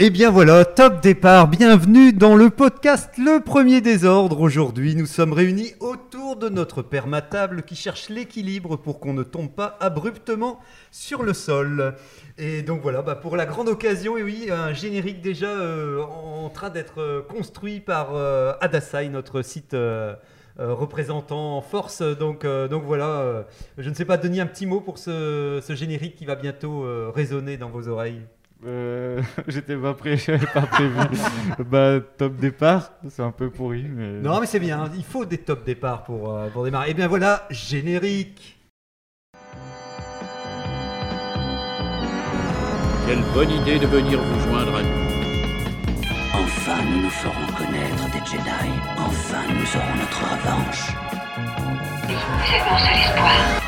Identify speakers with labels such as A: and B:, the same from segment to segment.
A: Et eh bien voilà, top départ, bienvenue dans le podcast Le Premier Désordre. Aujourd'hui, nous sommes réunis autour de notre permatable qui cherche l'équilibre pour qu'on ne tombe pas abruptement sur le sol. Et donc voilà, bah, pour la grande occasion, et oui, un générique déjà euh, en train d'être euh, construit par euh, Adasai, notre site représentant en force. Donc, donc voilà, je ne sais pas, Denis, un petit mot pour ce générique qui va bientôt résonner dans vos oreilles.
B: Euh, j'étais pas prêt, j'avais pas prévu. bah, top départ, c'est un peu pourri. Mais...
A: Non, mais c'est bien, il faut des top départs pour, euh, pour démarrer. Et eh bien voilà, générique.
C: Quelle bonne idée de venir vous joindre à nous.
D: Enfin, nous nous ferons connaître des Jedi. Enfin, nous aurons notre revanche.
E: C'est mon seul espoir.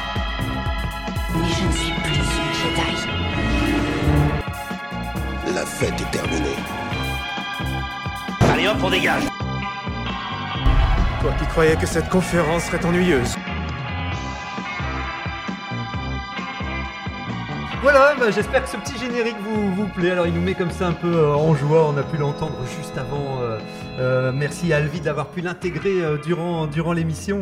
D: Mais je ne suis
F: La fête est terminée.
G: Allez hop, on dégage
H: Toi qui croyais que cette conférence serait ennuyeuse.
A: Voilà, bah, j'espère que ce petit générique vous, vous plaît. Alors il nous met comme ça un peu euh, en joie, on a pu l'entendre juste avant. Euh, euh, merci à Alvi d'avoir pu l'intégrer durant, durant l'émission.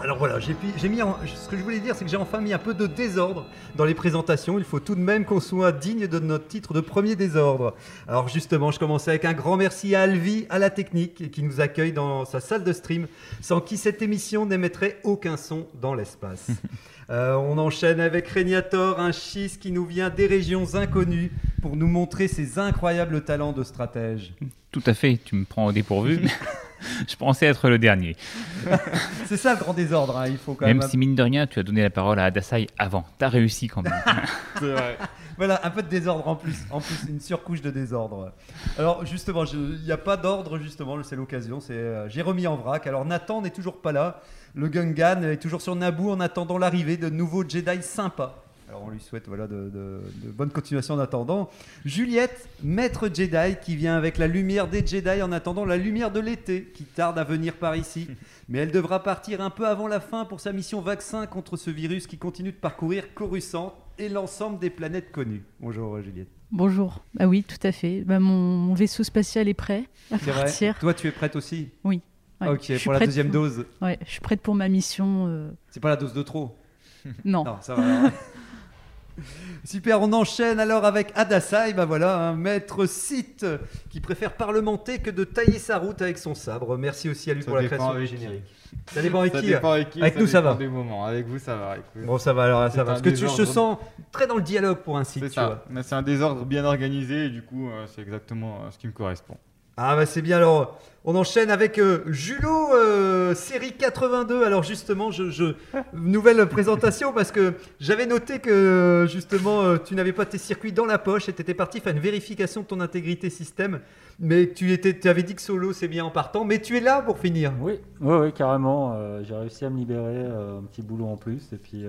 A: Alors voilà, j'ai mis ce que je voulais dire, c'est que j'ai enfin mis un peu de désordre dans les présentations. Il faut tout de même qu'on soit digne de notre titre de premier désordre. Alors justement, je commençais avec un grand merci à Alvi, à la technique, qui nous accueille dans sa salle de stream, sans qui cette émission n'émettrait aucun son dans l'espace. Euh, on enchaîne avec Régnator, un schiste qui nous vient des régions inconnues pour nous montrer ses incroyables talents de stratège.
I: Tout à fait, tu me prends au dépourvu. je pensais être le dernier.
A: c'est ça le grand désordre, hein. il faut quand
I: même. Même si mine de rien, tu as donné la parole à Adasai avant. T'as réussi quand même.
A: c'est vrai. Voilà, un peu de désordre en plus, en plus une surcouche de désordre. Alors justement, il n'y a pas d'ordre justement, c'est l'occasion, c'est euh, j'ai remis en vrac. Alors Nathan n'est toujours pas là, le Gungan est toujours sur Naboo en attendant l'arrivée de nouveaux Jedi sympas. Alors on lui souhaite voilà, de, de, bonnes continuations en attendant. Juliette, maître Jedi, qui vient avec la lumière des Jedi en attendant la lumière de l'été, qui tarde à venir par ici. Mais elle devra partir un peu avant la fin pour sa mission vaccin contre ce virus qui continue de parcourir Coruscant et l'ensemble des planètes connues. Bonjour Juliette.
J: Bonjour. Bah oui, tout à fait. Bah, mon, vaisseau spatial est prêt à partir.
A: Toi, tu es prête aussi?
J: Oui.
A: ok, pour la deuxième dose.
J: Ouais, je suis prête pour ma mission. Euh.
A: C'est pas la dose de trop?
J: Non.
A: non ça va. Super, on enchaîne alors avec Adasai, bah voilà, un maître site qui préfère parlementer que de tailler sa route avec son sabre. Merci aussi à lui pour la création du générique.
B: Ça dépend avec, qui,
A: avec nous, ça va.
B: Moments. Avec vous, ça va.
A: Bon, ça va alors, ça va. Parce que tu, je sens très dans le dialogue pour un site.
B: C'est ça. Mais c'est un désordre bien organisé et du coup, euh, c'est exactement euh, ce qui me correspond.
A: Ah bah c'est bien alors. On enchaîne avec euh, Julot, euh, série 82. Alors justement, nouvelle présentation parce que j'avais noté que justement euh, tu n'avais pas tes circuits dans la poche et tu étais parti faire une vérification de ton intégrité système. Mais tu, étais, tu avais dit que solo c'est bien en partant, mais tu es là pour finir.
K: Oui, oui, oui carrément. J'ai réussi à me libérer, un petit boulot en plus et puis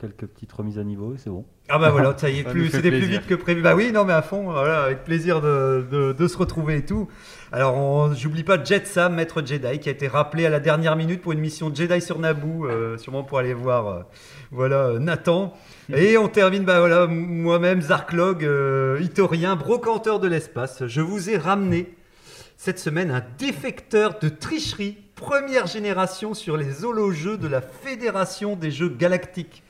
K: quelques petites remises à niveau et c'est bon.
A: Ah bah voilà, ça y est, plus, c'était plus vite que prévu. Bah oui, non mais à fond, voilà, avec plaisir de, de se retrouver et tout. Alors, j'oublie pas Jet Sam, maître Jedi, qui a été rappelé à la dernière minute pour une mission Jedi sur Naboo, euh, sûrement pour aller voir euh, voilà, euh, Nathan. Et on termine, bah voilà, moi-même, Zarklog, Itorien, brocanteur de l'espace. Je vous ai ramené cette semaine un défecteur de tricherie première génération sur les holo-jeux de la Fédération des Jeux Galactiques.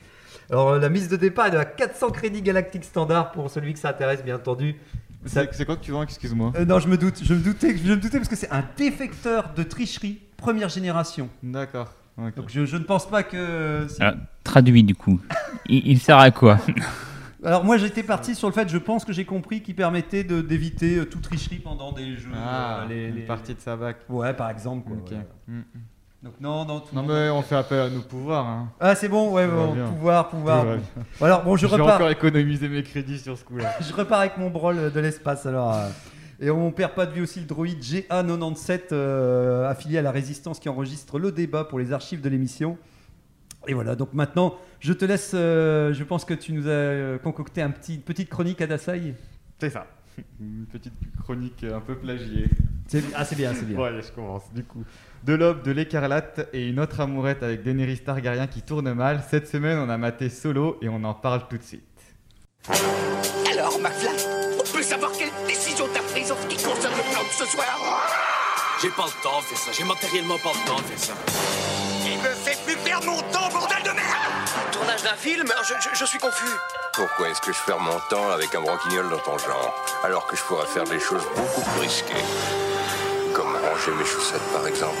A: Alors la mise de départ est de 400 crédits galactiques standard pour celui que ça intéresse bien entendu.
B: C'est quoi que tu vends, excuse-moi
A: euh, Non, je me doute, je me doutais, je me doutais parce que c'est un défecteur de tricherie première génération.
B: D'accord.
A: Donc je, ne pense pas que.
I: traduit du coup. il, sert à quoi?
A: Alors moi j'étais parti sur le fait, je pense que j'ai compris qu'il permettait d'éviter euh, toute tricherie pendant des jeux.
B: Ah, euh, les, les... parties de Sabac.
A: Ouais, par exemple. Quoi, mm, mm. Donc non, non,
B: non mais on fait appel à nos pouvoirs. Hein.
A: Ah c'est bon, ouais, bon, pouvoir, pouvoir. Alors bon, je repars.
B: encore économiser mes crédits sur ce coup-là.
A: je repars avec mon brol de l'espace alors. Euh. Et on perd pas de vue aussi le droïde GA97 euh, affilié à la résistance qui enregistre le débat pour les archives de l'émission. Et voilà, donc maintenant, je te laisse. Euh, je pense que tu nous as concocté un petit, une petite chronique à Dasai.
B: C'est ça. Une petite chronique un peu plagiée.
A: Ah, c'est bien, c'est bien.
B: Ouais, je commence du coup de l'aube, de l'écarlate et une autre amourette avec Daenerys Targaryen qui tourne mal. Cette semaine, on a maté Solo et on en parle tout de suite.
L: Alors, McFly, on peut
F: savoir quelle décision t'as prise en ce qui concerne le plan de ce soir?
G: J'ai pas le temps de faire ça, j'ai matériellement pas le temps de faire ça.
F: Il me fait plus perdre mon temps, bordel?
G: D'un film je, je- je suis confus.
L: Pourquoi est-ce que je perds mon temps avec un branquignol dans ton genre, alors que je pourrais faire des choses beaucoup plus risquées Comme ranger mes chaussettes, par exemple?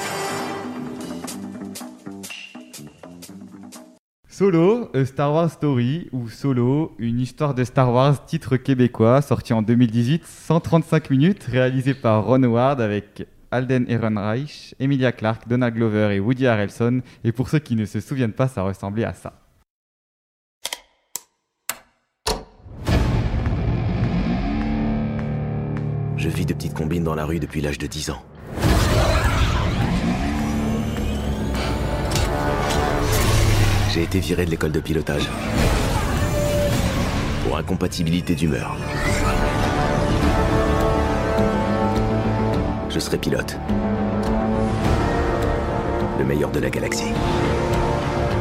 B: Solo, A Star Wars Story, ou Solo, une histoire de Star Wars, titre québécois, sorti en 2018, 135 minutes, réalisé par Ron Howard avec Alden Ehrenreich, Emilia Clarke, Donald Glover et Woody Harrelson. Et pour ceux qui ne se souviennent pas, ça ressemblait à ça.
M: Je vis de petites combines dans la rue depuis l'âge de 10 ans. J'ai été viré de l'école de pilotage. Pour incompatibilité d'humeur. Je serai pilote. Le meilleur de la galaxie.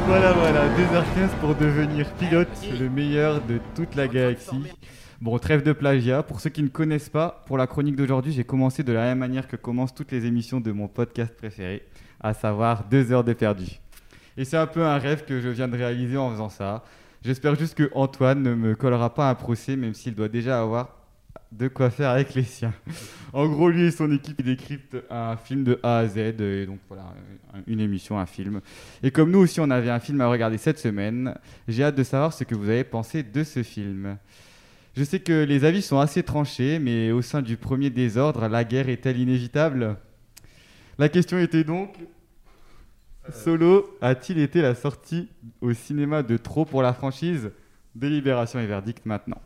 B: Voilà, voilà, 2h15 pour devenir pilote, le meilleur de toute la galaxie. Bon, trêve de plagiat. Pour ceux qui ne connaissent pas, pour la chronique d'aujourd'hui, j'ai commencé de la même manière que commencent toutes les émissions de mon podcast préféré, à savoir 2 heures de perdu. Et c'est un peu un rêve que je viens de réaliser en faisant ça. J'espère juste que Antoine ne me collera pas un procès, même s'il doit déjà avoir de quoi faire avec les siens. En gros, lui et son équipe décryptent un film de A à Z, et donc voilà, une émission, un film. Et comme nous aussi, on avait un film à regarder cette semaine, j'ai hâte de savoir ce que vous avez pensé de ce film. Je sais que les avis sont assez tranchés, mais au sein du premier désordre, la guerre est-elle inévitable? La question était donc Solo a-t-il été la sortie au cinéma de trop pour la franchise? Délibération et verdict maintenant.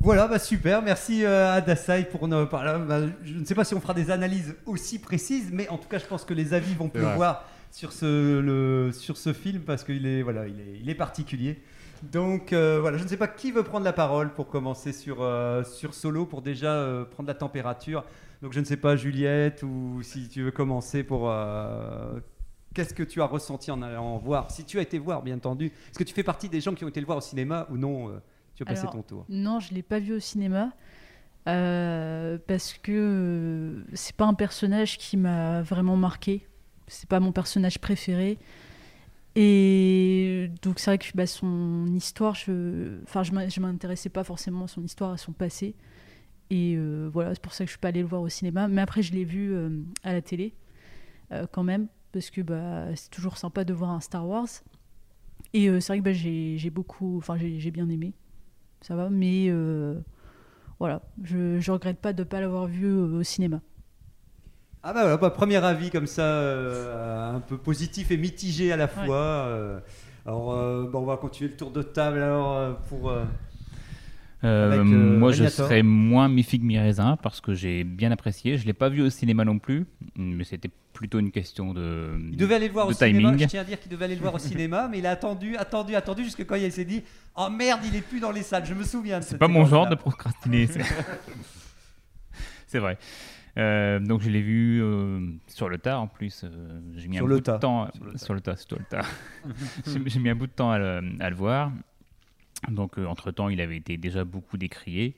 A: Voilà, bah super, merci euh, à Dasai pour nos. par là, bah, je ne sais pas si on fera des analyses aussi précises, mais en tout cas, je pense que les avis vont pleuvoir sur ce, le, sur ce film parce qu'il est, voilà, il est, il est particulier. Donc euh, voilà, je ne sais pas qui veut prendre la parole pour commencer sur, euh, sur Solo, pour déjà euh, prendre la température. Donc je ne sais pas, Juliette, ou si tu veux commencer pour. Qu'est-ce que tu as ressenti en allant voir? Si tu as été voir, bien entendu. Est-ce que tu fais partie des gens qui ont été le voir au cinéma ou non Tu as passé
J: Alors,
A: ton tour?
J: Non, je l'ai pas vu au cinéma parce que c'est pas un personnage qui m'a vraiment marqué. C'est pas mon personnage préféré. Et donc c'est vrai que bah, son histoire, je, enfin je m'in- je m'intéressais pas forcément à son histoire, à son passé. Et euh, voilà, c'est pour ça que je suis pas allée le voir au cinéma. Mais après, je l'ai vu euh, à la télé euh, quand même, parce que bah, c'est toujours sympa de voir un Star Wars. Et c'est vrai que bah, j'ai beaucoup, enfin j'ai bien aimé, ça va, mais voilà, je, je regrette pas de ne pas l'avoir vu au cinéma.
A: Ah bah voilà, bah, premier avis comme ça, euh, un peu positif et mitigé à la fois. euh. alors, euh, bah, on va continuer le tour de table alors pour. euh,
I: Euh,
A: avec, euh,
I: moi, je serais moins mi-figue mi-raisin parce que j'ai bien apprécié. Je l'ai pas vu au cinéma non plus, mais c'était plutôt une question de,
A: Il devait aller le voir au cinéma.
I: timing.
A: Je tiens à dire qu'il devait aller le voir au cinéma, mais il a attendu, attendu, attendu jusqu'à quand il s'est dit Oh merde, il est plus dans les salles. Je me souviens de
I: C'est pas mon genre de procrastiner. c'est- C'est vrai. Euh, donc je l'ai vu euh, sur le tas en plus. euh, j'ai mis
A: Sur
I: un
A: le
I: bout
A: tas.
I: de temps
A: Sur le tas.
I: sur le tas, c'est toi le tas. j'ai mis un bout de temps à le, à le voir. Donc entre temps, il avait été déjà beaucoup décrié.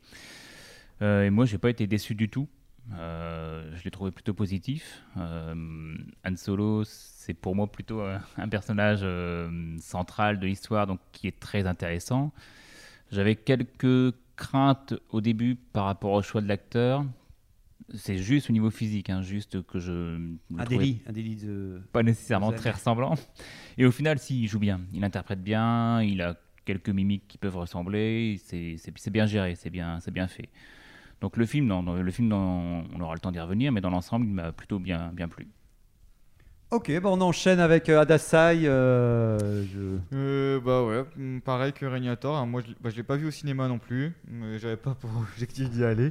I: Euh, et moi, j'ai pas été déçu du tout. Euh, je l'ai trouvé plutôt positif. Euh, Han Solo, c'est pour moi plutôt euh, un personnage euh, central de l'histoire, donc qui est très intéressant. J'avais quelques craintes au début par rapport au choix de l'acteur. C'est juste au niveau physique, hein, juste que je.
A: Un délit, un délit de.
I: Pas nécessairement
A: de-
I: très ressemblant. Et au final, si, il joue bien. Il interprète bien, il a quelques mimiques qui peuvent ressembler. C'est bien géré, c'est bien, bien fait. Donc le film, non, le film non, on aura le temps d'y revenir, mais dans l'ensemble, il m'a plutôt bien, bien plu.
A: Ok, bah on enchaîne avec euh, Adasai. euh,
B: Euh, bah ouais, mm, pareil que Régnator. hein, moi, je, bah, l'ai pas vu au cinéma non plus. mais J'avais pas pour objectif d'y aller.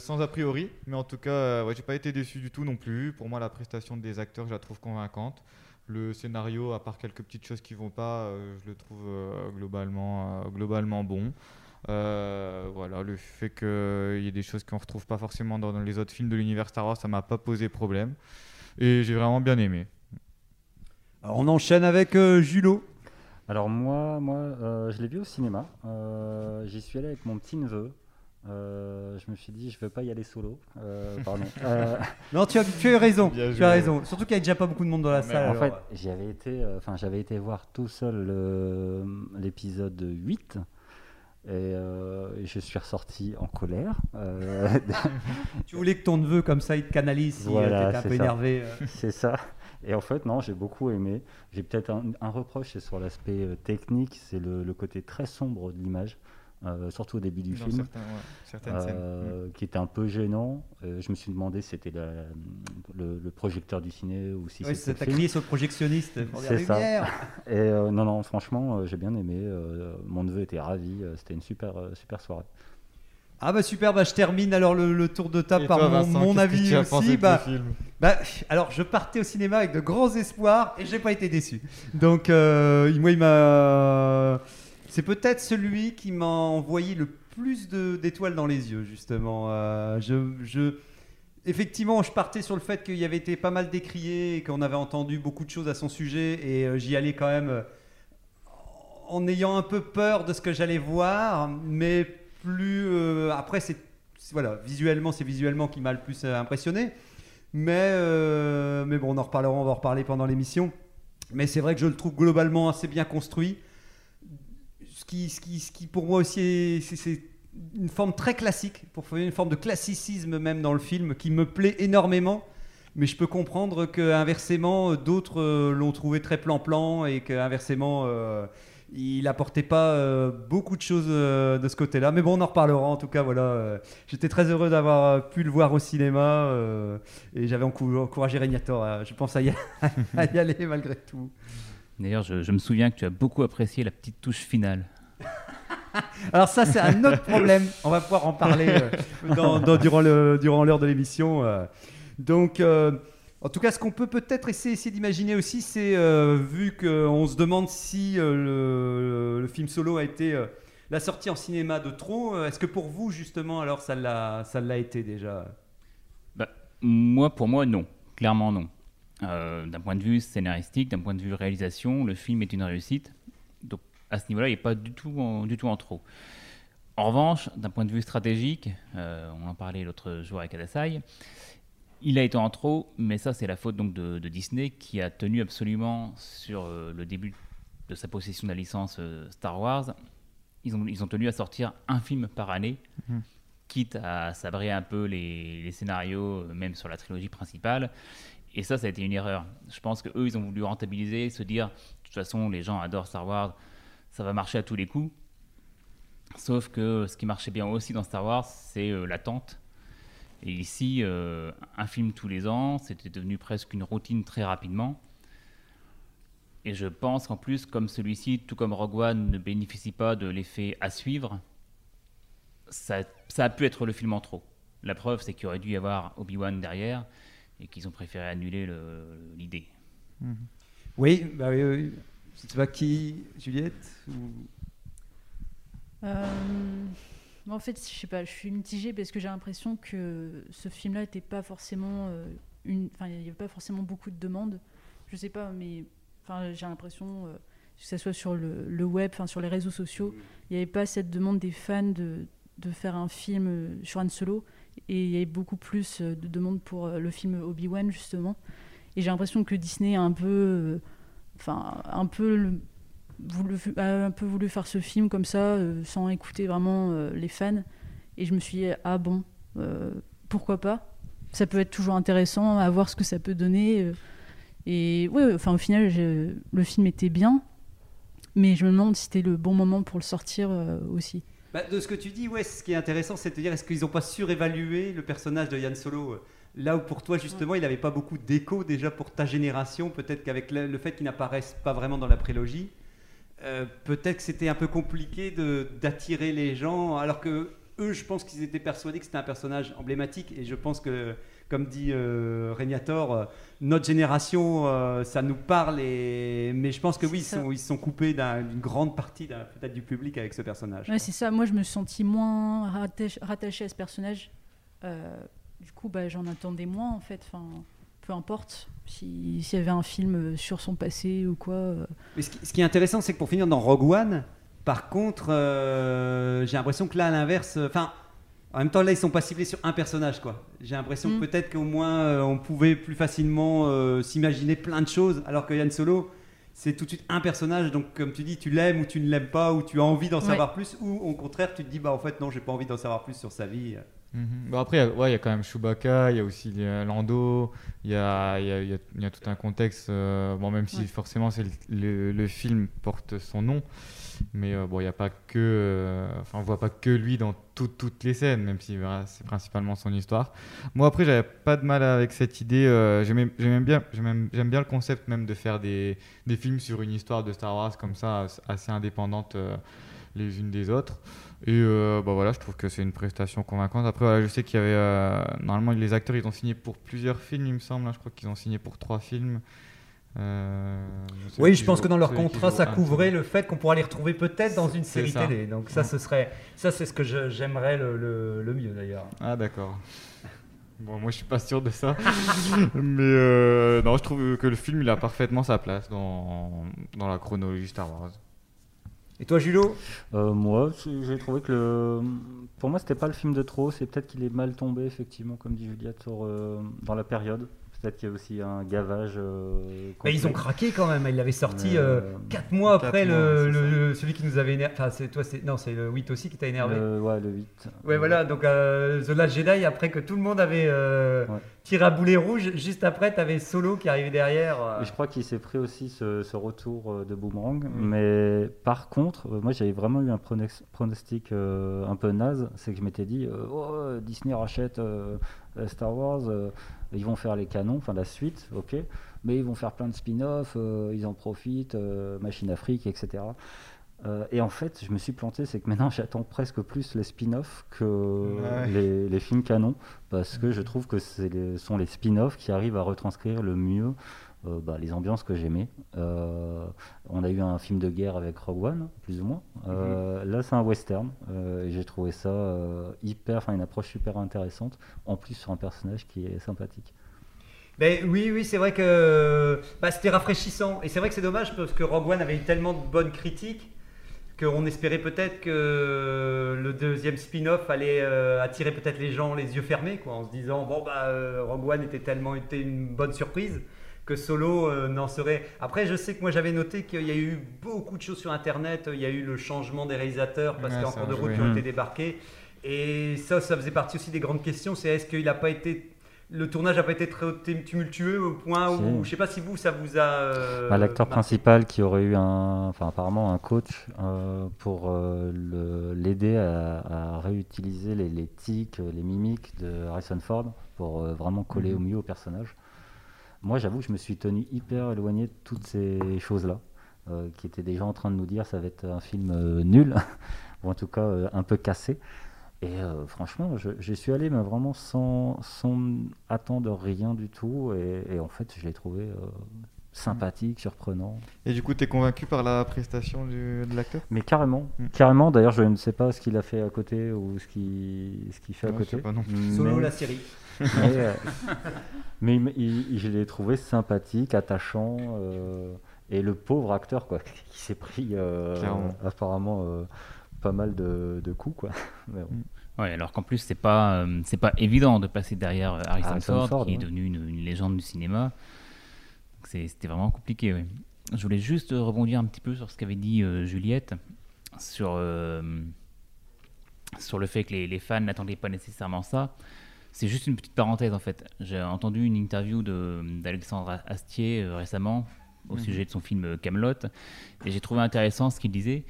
B: Sans a priori, mais en tout cas, ouais, j'ai pas été déçu du tout non plus. Pour moi, la prestation des acteurs, je la trouve convaincante. Le scénario, à part quelques petites choses qui vont pas, je le trouve globalement, globalement bon. Voilà, le fait qu'il y ait des choses qu'on retrouve pas forcément dans, dans les autres films de l'univers Star Wars, ça m'a pas posé problème. Et j'ai vraiment bien aimé.
A: Alors on enchaîne avec euh, Julot.
K: Alors moi, moi euh, je l'ai vu au cinéma. Euh, J'y suis allé avec mon petit neveu. Euh, je me suis dit, je ne veux pas y aller solo. Euh, pardon. Euh,
A: Non, tu as, tu as raison. Tu as raison. Surtout qu'il n'y a déjà pas beaucoup de monde dans la salle.
K: en fait, j'y avais été, euh, enfin, j'avais été voir tout seul l'épisode 8. Et, euh, et je suis ressorti en colère. Euh,
A: tu voulais que ton neveu, comme ça, il te canalise si
K: Voilà,
A: tu étais un peu
K: ça.
A: énervé. euh.
K: C'est ça. Et en fait, non, j'ai beaucoup aimé. J'ai peut-être un, un reproche, c'est sur l'aspect euh, technique, c'est le, le côté très sombre de l'image, euh, surtout au début du
B: Dans
K: film,
B: certains- ouais, certaines scènes.
K: euh, qui était un peu gênant. Euh, je me suis demandé si c'était le, le projecteur du ciné ou si
A: Ouais,
K: c'était
A: ça
K: le
A: t'a
K: film.
A: crié sur le projectionniste
K: C'est ça. Et euh, non, non, franchement, euh, j'ai bien aimé. euh, mon neveu était ravi. euh, c'était une super, euh, super soirée.
A: Ah bah super, bah je termine alors le, le tour de table
K: Et
A: par
K: toi,
A: mon,
K: Vincent,
A: mon
K: qu'est-ce que
A: avis
K: tu
A: aussi. bah,
K: film
A: bah, alors je partais au cinéma avec de grands espoirs et j'ai pas été déçu. Donc euh, moi il m'a, c'est peut-être celui qui m'a envoyé le plus d'étoiles dans les yeux justement. Euh, Effectivement, je partais sur le fait qu'il y avait été pas mal décrié et qu'on avait entendu beaucoup de choses à son sujet et euh, j'y allais quand même euh, en ayant un peu peur de ce que j'allais voir, mais plus après c'est voilà visuellement c'est visuellement qui m'a le plus impressionné, mais mais bon on en reparlera, on va en reparler pendant l'émission. Mais c'est vrai que je le trouve globalement assez bien construit. Qui, ce qui, pour moi aussi est, c'est- une forme très classique, pour une forme de classicisme même dans le film qui me plaît énormément. Mais je peux comprendre que inversement d'autres euh, l'ont trouvé très plan-plan et qu'inversement euh, il apportait pas euh, beaucoup de choses de ce côté-là. Mais bon, on en reparlera. En tout cas, voilà, j'étais très heureux d'avoir pu le voir au cinéma et j'avais encou- encouragé Regnator, à- je pense, à y, aller malgré tout.
I: D'ailleurs, je me souviens que tu as beaucoup apprécié la petite touche finale.
A: Alors ça, c'est un autre problème. On va pouvoir en parler euh, durant l'heure de l'émission. euh. Donc, euh, en tout cas, ce qu'on peut peut-être essayer, d'imaginer aussi, c'est vu qu'on se demande si le, film solo a été la sortie en cinéma de trop. Est-ce que pour vous, justement, alors ça l'a, été déjà?
I: Bah, moi, pour moi, non. Clairement, non. D'un point de vue scénaristique, d'un point de vue réalisation, le film est une réussite. Donc, à ce niveau-là, il n'est pas du tout, en, du tout en trop. En revanche, d'un point de vue stratégique, euh, on en parlait l'autre jour avec Adasai, il a été en trop, mais ça, c'est la faute donc de, de Disney qui a tenu absolument sur euh, le début de sa possession de la licence euh, Star Wars. Ils ont, ils ont tenu à sortir un film par année
B: Mhm.
I: quitte à sabrer un peu les, les scénarios, même sur la trilogie principale. Et ça, ça a été une erreur. Je pense qu'eux, ils ont voulu rentabiliser, se dire, de toute façon, les gens adorent Star Wars, ça va marcher à tous les coups. Sauf que ce qui marchait bien aussi dans Star Wars, c'est euh, l'attente. Et ici, euh, un film tous les ans, c'était devenu presque une routine très rapidement. Et je pense qu'en plus, comme celui-ci, tout comme Rogue One, ne bénéficie pas de l'effet à suivre, ça, a pu être le film en trop. La preuve, c'est qu'il aurait dû y avoir Obi-Wan derrière et qu'ils ont préféré annuler le- l'idée.
A: Oui, bah oui, oui. Je sais pas qui, Juliette ou-
J: Euh, en fait, je sais pas, je suis mitigée parce que j'ai l'impression que ce film-là n'était pas forcément euh, une, enfin, il n'y avait pas forcément beaucoup de demandes. Je sais pas, mais j'ai l'impression euh, que ce soit sur le, web, sur les réseaux sociaux, il n'y avait pas cette demande des fans de, de faire un film euh, sur Han Solo, et il y avait beaucoup plus de demandes pour le film Obi-Wan justement. Et j'ai l'impression que Disney a un peu, enfin, un peu le- voulu, a un peu voulu faire ce film comme ça, euh, sans écouter vraiment euh, les fans. Et je me suis dit, ah bon, euh, pourquoi pas? Ça peut être toujours intéressant à voir ce que ça peut donner. euh. et ouais, enfin, au final, le film était bien, mais je me demande si c'était le bon moment pour le sortir euh, aussi.
A: Bah, de ce que tu dis, ouais, ce qui est intéressant, c'est de dire est-ce qu'ils n'ont pas surévalué le personnage de Yann Solo? euh, Là où pour toi, justement, il n'avait pas beaucoup d'écho déjà pour ta génération, peut-être qu'avec le, fait qu'il n'apparaisse pas vraiment dans la prélogie, euh, peut-être que c'était un peu compliqué d'attirer les gens, alors que eux, je pense qu'ils étaient persuadés que c'était un personnage emblématique, et je pense que, comme dit euh, Régnator, euh, notre génération, euh, ça nous parle, et... mais je pense que oui, ils sont, ils sont coupés d'un- d'une grande partie peut-être du public avec ce personnage.
J: Ouais, c'est ça. Moi, je me suis sentie moins rattachée à ce personnage. Du coup, bah, j'en attendais moins, en fait. Enfin, peu importe. Si- S'il y avait un film euh, sur son passé ou quoi. euh,
A: Mais ce, qui, ce qui est intéressant, c'est que pour finir dans Rogue One, par contre, euh, j'ai l'impression que là, à l'inverse, enfin, en même temps, là, ils sont pas ciblés sur un personnage, quoi. J'ai l'impression
J: Mm.
A: que peut-être qu'au moins, euh, on pouvait plus facilement euh, s'imaginer plein de choses, alors que Yann Solo, c'est tout de suite un personnage. Donc, comme tu dis, tu l'aimes ou tu ne l'aimes pas, ou tu as envie d'en
J: Ouais.
A: savoir plus, ou au contraire, tu te dis, bah, en fait, non, j'ai pas envie d'en savoir plus sur sa vie.
B: Mhm. Bon, après, il y a- ouais, il y a quand même Chewbacca, il y a aussi Lando, il y a, y a- y a- y a tout un contexte, euh, bon, même si
J: Ouais.
B: forcément le, le- le film porte son nom, mais euh, bon, il a pas que, euh, enfin, on voit pas que lui dans tout- toutes les scènes, même si voilà, c'est principalement son histoire. Moi, après, j'avais pas de mal avec cette idée, euh, bien, j'aime j'aime bien le concept même de faire des, des films sur une histoire de Star Wars comme ça, assez indépendante les unes des autres. Et euh, bah voilà, je trouve que c'est une prestation convaincante. Après, voilà, je sais qu'il y avait. euh, normalement, les acteurs, ils ont signé pour plusieurs films, il me semble. hein. Je crois qu'ils ont signé pour trois films. Euh,
A: Oui, je pense que dans leur contrat, ça couvrait le fait qu'on pourra les retrouver peut-être dans une série
B: ça.
A: télé. Donc ça, ce serait, ça, c'est ce que j'aimerais le, le- le mieux d'ailleurs.
B: Ah, d'accord. Bon, moi, je suis pas sûr de ça. Mais euh, non, je trouve que le film, il a parfaitement sa place dans, dans la chronologie Star Wars.
A: Et toi, Julot
K: Euh, moi, j'ai trouvé que le... pour moi, c'était pas le film de trop. C'est peut-être qu'il est mal tombé, effectivement, comme dit Juliette, euh, dans la période. Peut-être qu'il y a aussi un gavage. euh,
A: Mais ils ont craqué quand même. Ils l'avaient sorti euh,
K: euh,
A: 4 mois
B: quatre
A: après
B: mois,
A: le,
B: c'est
A: le- le- celui qui nous avait énervé. Enfin, c'est toi, c'est non, c'est le 8 aussi qui t'a énervé.
K: Le- ouais, le 8.
A: Ouais, voilà. Donc euh, The Last Jedi, après que tout le monde avait
K: Ouais.
A: tiré à boulet rouge, juste après, t'avais Solo qui arrivait derrière.
K: je crois qu'il s'est pris aussi ce, ce retour de Boomerang. Mais par contre, moi j'avais vraiment eu un pronostic un peu naze. C'est que je m'étais dit, oh, Disney rachète Star Wars, ils vont faire les canons, enfin la suite, ok. Mais ils vont faire plein de spin-offs, euh, ils en profitent, euh, Machine Afrique, etc. Euh, et en fait, je me suis planté, c'est que maintenant j'attends presque plus les spin-offs que
B: Ouais.
K: les, les films canons, parce que je trouve que ce sont les spin-offs qui arrivent à retranscrire le mieux euh, bah, les ambiances que j'aimais. Euh, on a eu un film de guerre avec Rogue One, plus ou moins. Euh, Là, c'est un western, et j'ai trouvé ça hyper, enfin une approche super intéressante, en plus sur un personnage qui est sympathique.
A: Ben oui, oui, c'est vrai que bah, c'était rafraîchissant. Et c'est vrai que c'est dommage parce que Rogue One avait eu tellement de bonnes critiques qu'on espérait peut-être que le deuxième spin-off allait euh, attirer peut-être les gens les yeux fermés, quoi, en se disant bon bah euh, Rogue One était tellement été une bonne surprise que Solo euh, n'en serait. Après, je sais que moi j'avais noté qu'il y a eu beaucoup de choses sur Internet. Il y a eu le changement des réalisateurs parce
B: Ouais, ça
A: encore de
B: joué.
A: qui ont
K: Mm.
A: été débarquées. Et ça, ça faisait partie aussi des grandes questions. C'est est-ce qu'il n'a pas été le tournage n'a pas été très tumultueux au point où,
K: Si.
A: je sais pas si vous, ça vous a. euh,
K: Bah, L'acteur principal qui aurait eu un, enfin apparemment un coach euh, pour euh, l'aider à, à réutiliser les, les tics, les mimiques de Harrison Ford pour vraiment coller au mieux au personnage. Moi, j'avoue que je me suis tenu hyper éloigné de toutes ces choses-là, euh, qui étaient déjà en train de nous dire ça va être un film euh, nul, ou en tout cas euh, un peu cassé. Et euh, franchement, je- j'y suis allé, mais vraiment sans, sans attendre rien du tout. Et, et en fait, je l'ai trouvé euh, sympathique, surprenant.
B: Et du coup, t'es convaincu par la prestation du- de l'acteur?
K: Mais carrément,
B: Mm.
K: carrément. D'ailleurs, je ne sais pas ce qu'il a fait à côté ou ce qu'il ce qu'il fait à
B: Ouais, je
K: côté.
B: sais pas non plus.
K: Mais-
A: Solo la série.
K: mais, euh, mais il- il- je l'ai trouvé sympathique, attachant. euh, et le pauvre acteur, quoi, qui s'est pris euh, apparemment euh, pas mal de, de coups, quoi. Mais bon.
I: Ouais, alors qu'en plus, c'est pas, euh, c'est pas évident de passer derrière euh, Harrison,
K: Harrison
I: Ford,
K: Ford,
I: qui est devenu une, une légende du cinéma. Donc c'est- C'était vraiment compliqué, ouais. Je voulais juste rebondir un petit peu sur ce qu'avait dit euh, Juliette, sur, euh, sur le fait que les, les fans n'attendaient pas nécessairement ça. C'est juste une petite parenthèse, en fait. J'ai entendu une interview d'Alexandre Astier euh, récemment au
B: Mhm.
I: sujet de son film Camelot, et j'ai trouvé intéressant ce qu'il disait.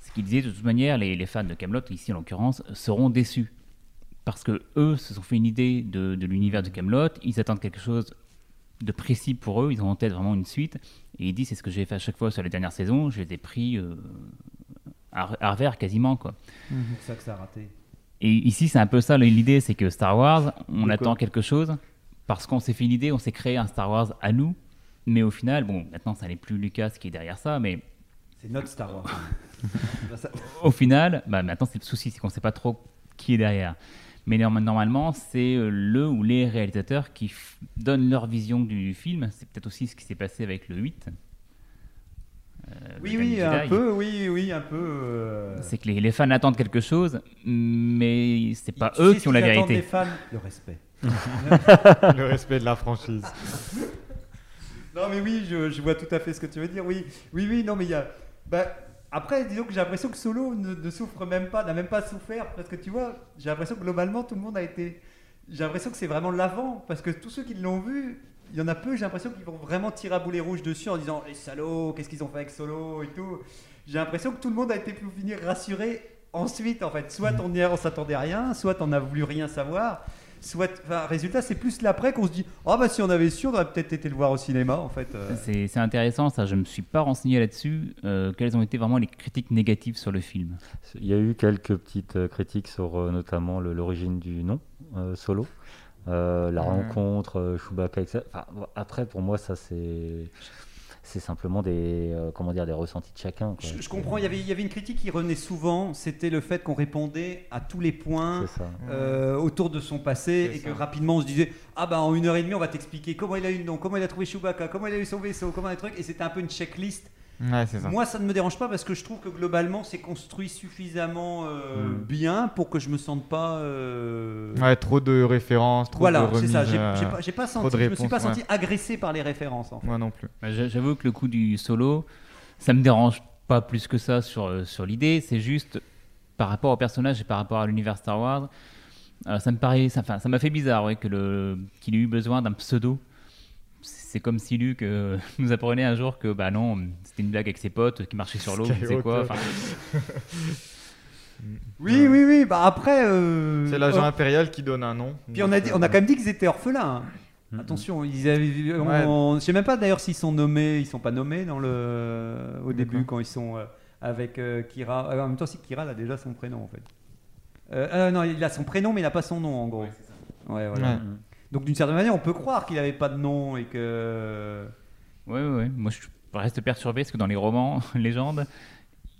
I: Ce qu'il disait, de toute manière, les, les fans de Camelot, ici en l'occurrence, seront déçus. Parce que eux se sont fait une idée de, de l'univers de Camelot, ils attendent quelque chose de précis pour eux, ils ont en tête vraiment une suite. Et il dit c'est ce que j'ai fait à chaque fois sur les dernières saisons, je les ai pris euh, à, à revers quasiment. quoi.
A: C'est pour ça que ça a raté.
I: Et ici, c'est un peu ça l'idée, c'est que Star Wars, on attend quelque chose parce qu'on s'est fait une idée, on s'est créé un Star Wars à nous. Mais au final, bon, maintenant, ça n'est plus Lucas qui est derrière ça, mais
A: C'est notre Star Wars.
I: Au final, bah, maintenant, c'est le souci, c'est qu'on ne sait pas trop qui est derrière. Mais norm- normalement, c'est euh, le ou les réalisateurs qui donnent leur vision du film. C'est peut-être aussi ce qui s'est passé avec le 8. Euh,
A: Oui, oui, un peu, oui, oui, un peu. euh,
I: C'est que les, les fans attendent quelque chose, mais c'est pas eux qui ont la vérité.
A: des fans Le respect.
B: Le respect de la franchise.
A: Non, mais oui, je, je vois tout à fait ce que tu veux dire. Oui, oui, oui, non, mais il y a. Bah, après, disons que j'ai l'impression que Solo ne, ne souffre même pas, n'a même pas souffert, parce que tu vois, j'ai l'impression que globalement, tout le monde a été. J'ai l'impression que c'est vraiment l'avant, parce que tous ceux qui l'ont vu, il y en a peu, j'ai l'impression qu'ils vont vraiment tirer à boulet rouge dessus en disant les salauds, qu'est-ce qu'ils ont fait avec Solo et tout. J'ai l'impression que tout le monde a été pour finir rassuré ensuite, en fait. Soit on, on s'attendait à rien, soit on n'a voulu rien savoir. Soit, enfin, résultat, c'est plus l'après qu'on se dit, oh bah si on avait su, on aurait peut-être été le voir au cinéma, en fait. euh.
I: C'est c'est intéressant, ça. Je me suis pas renseigné là-dessus. euh, quelles ont été vraiment les critiques négatives sur le film?
K: Il y a eu quelques petites euh, critiques sur euh, notamment le- l'origine du nom, euh, Solo, Euh, la
B: Ouais.
K: rencontre, euh, Chewbacca, etc. Enfin, après, pour moi, ça c'est c'est simplement des euh, comment dire des ressentis de chacun. quoi.
A: Je, je comprends, il y, avait, il y avait une critique qui revenait souvent, c'était le fait qu'on répondait à tous les points autour de son passé et que rapidement on se disait Ah bah en une heure et demie on va t'expliquer comment il a eu le nom, comment il a trouvé Chewbacca, comment il a eu son vaisseau, comment les trucs, et c'était un peu une checklist.
B: Ouais, c'est ça.
A: Moi ça ne me dérange pas parce que je trouve que globalement c'est construit suffisamment euh,
K: Mm.
A: bien pour que je me sente pas. euh,
B: Ouais, trop de références, trop
A: voilà,
B: de
A: c'est ça, j'ai
B: euh,
A: j'ai pas, j'ai pas
B: trop
A: senti, je me suis pas
B: réponses,
A: senti agressé par les références en fait.
B: Moi non plus.
I: Bah, j'a- J'avoue que le coup du solo, ça me dérange pas plus que ça sur, sur l'idée. C'est juste par rapport au personnage et par rapport à l'univers Star Wars. euh, ça me paraît, ça, enfin, ça m'a fait bizarre ouais, que le qu'il ait eu besoin d'un pseudo. C'est comme si Luke euh, nous apprenait un jour que bah non, c'était une blague avec ses potes qui marchaient sur l'eau, je sais quoi.
A: Oui, oui, oui, bah après. euh,
B: C'est l'agent
A: oh,
B: impérial qui donne un nom.
A: Puis on a, dit- on a quand même dit qu'ils étaient orphelins. hein. Attention, ils avaient, on-
B: Ouais.
A: on- je sais même pas d'ailleurs s'ils sont nommés, ils sont pas nommés dans le, au début quand ils sont euh, avec Kira. En même temps, si Kira a déjà son prénom en fait. Euh, euh, non, il a son prénom mais il n'a pas son nom en gros. Ouais, voilà.
B: Ouais.
A: Donc d'une certaine manière, on peut croire qu'il n'avait pas de nom et que.
I: Ouais, ouais. Moi, je reste perturbé parce que dans les romans, légendes,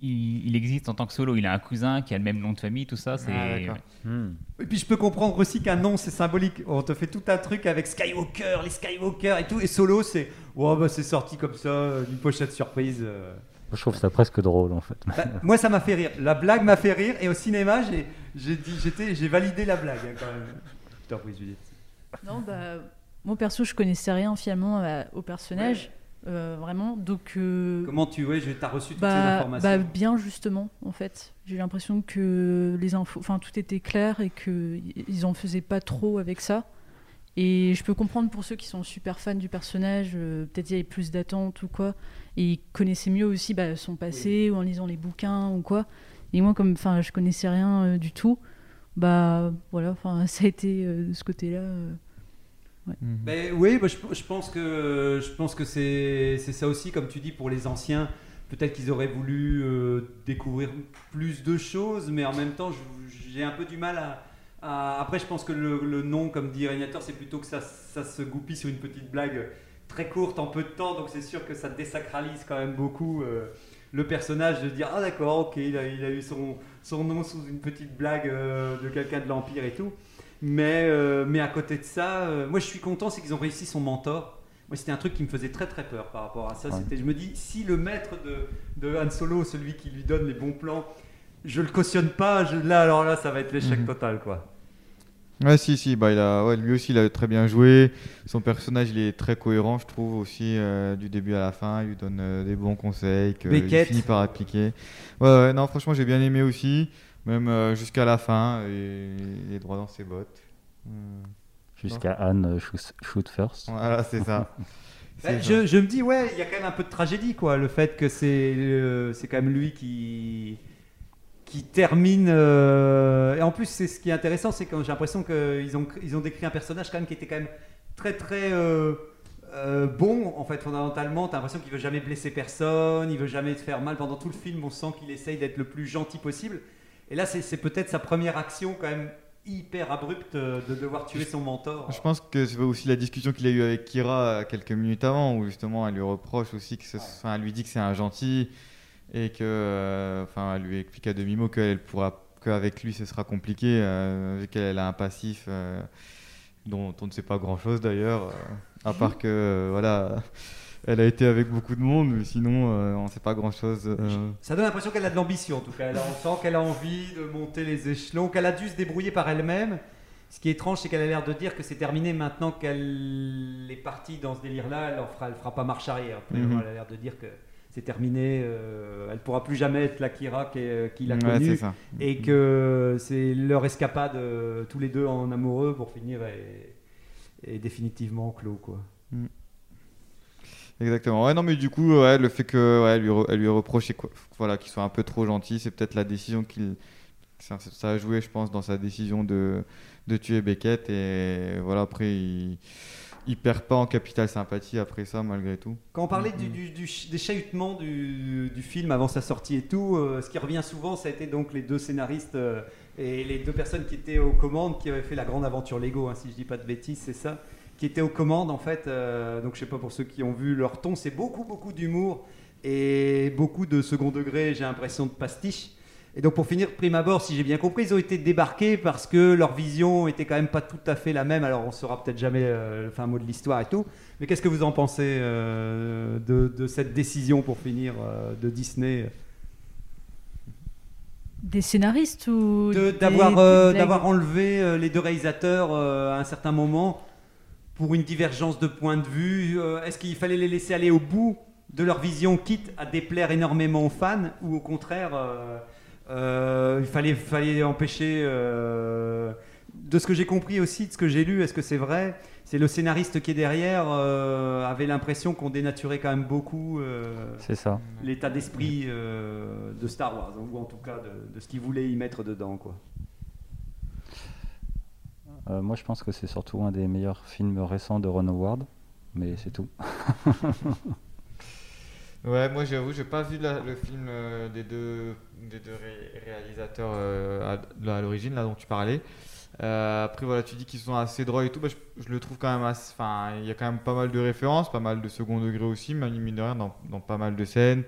I: il, il existe en tant que solo. Il a un cousin qui a le même nom de famille, tout ça. C'est
B: Ah.
K: Hmm.
A: Et puis je peux comprendre aussi qu'un nom c'est symbolique. On te fait tout un truc avec Skywalker, les Skywalker et tout. Et Solo c'est. Oh bah c'est sorti comme ça, euh, d'une pochette surprise. euh.
K: Moi, je trouve ça presque drôle en fait.
A: Bah, moi, ça m'a fait rire. La blague m'a fait rire. Et au cinéma, j'ai, j'ai, dit, j'étais, j'ai validé la blague hein, quand même. Je t'en prie, Judith.
J: Non, bah, moi perso, je connaissais rien finalement euh, au personnage, euh, vraiment. Donc, euh,
A: Comment tu ouais, t'as reçu toutes ces
J: bah,
A: informations
J: bah, bien justement, en fait. J'ai eu l'impression que les infos, enfin tout était clair et que y- ils en faisaient pas trop avec ça. Et je peux comprendre pour ceux qui sont super fans du personnage, euh, peut-être il y avait plus d'attentes ou quoi, et ils connaissaient mieux aussi bah, son passé ou en lisant les bouquins ou quoi. Et moi, comme enfin je connaissais rien du tout, bah voilà, enfin ça a été euh, de ce côté-là. euh, ouais.
A: Ben, oui, je, je pense que, je pense que c'est, c'est ça aussi, comme tu dis, pour les anciens. Peut-être qu'ils auraient voulu euh, découvrir plus de choses, mais en même temps, j'ai un peu du mal à. à- Après, je pense que le, le nom, comme dit Régnateur, c'est plutôt que ça, ça se goupille sur une petite blague très courte en peu de temps, donc c'est sûr que ça désacralise quand même beaucoup euh, le personnage de dire Ah, d'accord, ok, il a, il a eu son, son nom sous une petite blague euh, de quelqu'un de l'Empire et tout. Mais, euh, mais à côté de ça, euh, moi je suis content, c'est qu'ils ont réussi son mentor. Moi c'était un truc qui me faisait très très peur par rapport à ça.
K: Ouais.
A: C'était, je me dis, si le maître de, de Han Solo, celui qui lui donne les bons plans, je le cautionne pas, je- là alors là ça va être l'échec
B: Mhm.
A: total quoi.
B: Ouais, si, si, bah, il a, ouais, lui aussi, il a très bien joué. Son personnage, il est très cohérent, je trouve, aussi, euh, du début à la fin. Il lui donne euh, des bons conseils qu'il finit par appliquer. Ouais, ouais, non, franchement, j'ai bien aimé aussi, même euh, jusqu'à la fin. Et il est droit dans ses bottes. Euh,
K: Jusqu'à Anne shoot, shoot first.
B: Voilà, c'est ça.
A: Ben,
B: C'est
A: je, je me dis, ouais, il y a quand même un peu de tragédie, quoi. Le fait que c'est euh, c'est quand même lui qui, qui termine. euh, Et en plus, c'est ce qui est intéressant, c'est que j'ai l'impression qu'ils ont, ils ont décrit un personnage quand même qui était quand même très, très euh, euh, bon, en fait, fondamentalement. T'as l'impression qu'il veut jamais blesser personne, il veut jamais te faire mal. Pendant tout le film, on sent qu'il essaye d'être le plus gentil possible. Et là, c'est peut-être sa première action, quand même hyper abrupte de devoir tuer son mentor.
B: Je pense que c'est aussi la discussion qu'il a eue avec Kira quelques minutes avant, où justement elle lui reproche aussi que ce, enfin, elle lui dit que c'est un gentil et que, euh, enfin, elle lui explique à demi mot qu'elle pourra qu'avec lui ce sera compliqué, euh, vu qu'elle a un passif euh, dont on ne sait pas grand chose d'ailleurs, à part que voilà, elle a été avec beaucoup de monde, mais sinon euh, on ne sait pas grand chose.
A: Ça donne l'impression qu'elle a de l'ambition en tout cas. Elle a- on sent qu'elle a envie de monter les échelons, qu'elle a dû se débrouiller par elle-même. Ce qui est étrange, c'est qu'elle a l'air de dire que c'est terminé maintenant qu'elle est partie dans ce délire-là. Elle ne fera, elle fera pas marche arrière. Après,
B: Mhm.
A: Elle a l'air de dire que c'est terminé. euh, elle pourra plus jamais être la Kira qu'il a
B: Ouais,
A: connue. Et que c'est leur escapade euh, tous les deux en amoureux pour finir et, et définitivement clos. Quoi.
B: Exactement. Ouais, non, mais du coup, ouais, le fait que ouais, elle lui, re- elle lui reproche quoi, voilà, qu'il soit un peu trop gentil, c'est peut-être la décision qu'il. Ça, ça a joué, je pense, dans sa décision de, de tuer Beckett. Et voilà, après, il, il perd pas en capitale sympathie après ça, malgré tout.
A: Quand on parlait du, du- du des chahutements du, du film avant sa sortie et tout, euh, ce qui revient souvent, ça a été donc les deux scénaristes euh, et les deux personnes qui étaient aux commandes, qui avaient fait la grande aventure Lego, hein, si je dis pas de bêtises, c'est ça, qui étaient aux commandes en fait. euh, donc je sais pas pour ceux qui ont vu leur ton, c'est beaucoup beaucoup d'humour et beaucoup de second degré, j'ai l'impression de pastiche. Et donc pour finir, prime abord, si j'ai bien compris, ils ont été débarqués parce que leur vision était quand même pas tout à fait la même. Alors on saura peut-être jamais euh, le fin mot de l'histoire et tout. Mais qu'est-ce que vous en pensez euh, de, de cette décision pour finir euh, de Disney?
J: Des scénaristes ou
A: d'avoir d'avoir enlevé les deux réalisateurs à un certain moment pour une divergence de point de vue Est-ce qu'il fallait les laisser aller au bout de leur vision, quitte à déplaire énormément aux fans, ou au contraire, euh, il fallait, fallait empêcher euh, de ce que j'ai compris aussi, de ce que j'ai lu, est-ce que c'est vrai C'est le scénariste qui est derrière euh, avait l'impression qu'on dénaturait quand même beaucoup euh,
K: C'est ça.
A: l'état d'esprit euh, de Star Wars, ou en tout cas de, de ce qu'il voulait y mettre dedans. Quoi.
K: Euh, moi, je pense que c'est surtout un des meilleurs films récents de Ron Howard, mais c'est tout.
B: Ouais, moi j'avoue, j'ai pas vu la- le film euh, des deux, des deux ré- réalisateurs euh, à, l'origine, là dont tu parlais. Euh, après, voilà, tu dis qu'ils sont assez droits et tout. Bah, je, je le trouve quand même assez. Enfin, il y a quand même pas mal de références, pas mal de second degré aussi, mais mine de rien, dans, dans pas mal de scènes.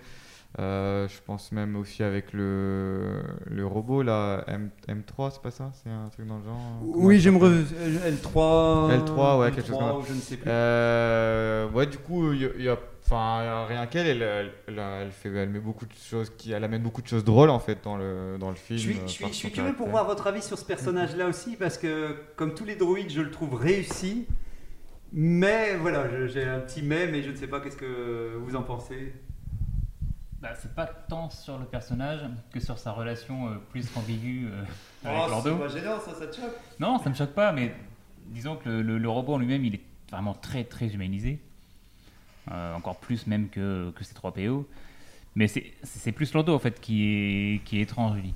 B: Je pense même aussi avec le, le robot, là, M, M3, c'est pas ça? C'est un truc dans le genre
A: Oui,
B: s'appelle?
A: L3.
B: L3, ouais, quelque chose
A: L3,
B: comme ça.
A: ou je ne sais plus.
B: Ouais, du coup, il y a- il y a, enfin, a rien qu'elle, elle, elle, elle, elle fait, elle met beaucoup de choses, qui, elle amène beaucoup de choses drôles en fait dans le dans le film.
A: Je suis,
B: euh,
A: je suis- je curieux pour voir votre avis sur ce personnage-là aussi, parce que comme tous les droïdes, je le trouve réussi. Mais voilà, j'ai un petit mais, mais je ne sais pas qu'est-ce que vous en pensez.
I: Bah, c'est pas tant sur le personnage que sur sa relation euh, plus ambiguë euh,
A: Oh,
I: avec
A: c'est
I: Lando.
A: pas gênant, ça, ça te choque?
I: Non, ça me choque pas, mais disons que le, le- le robot en lui-même, il est vraiment très très humanisé. Euh, encore plus même que, que ces 3 PO. Mais c'est plus Lando en fait qui est, qui est étrange, lui.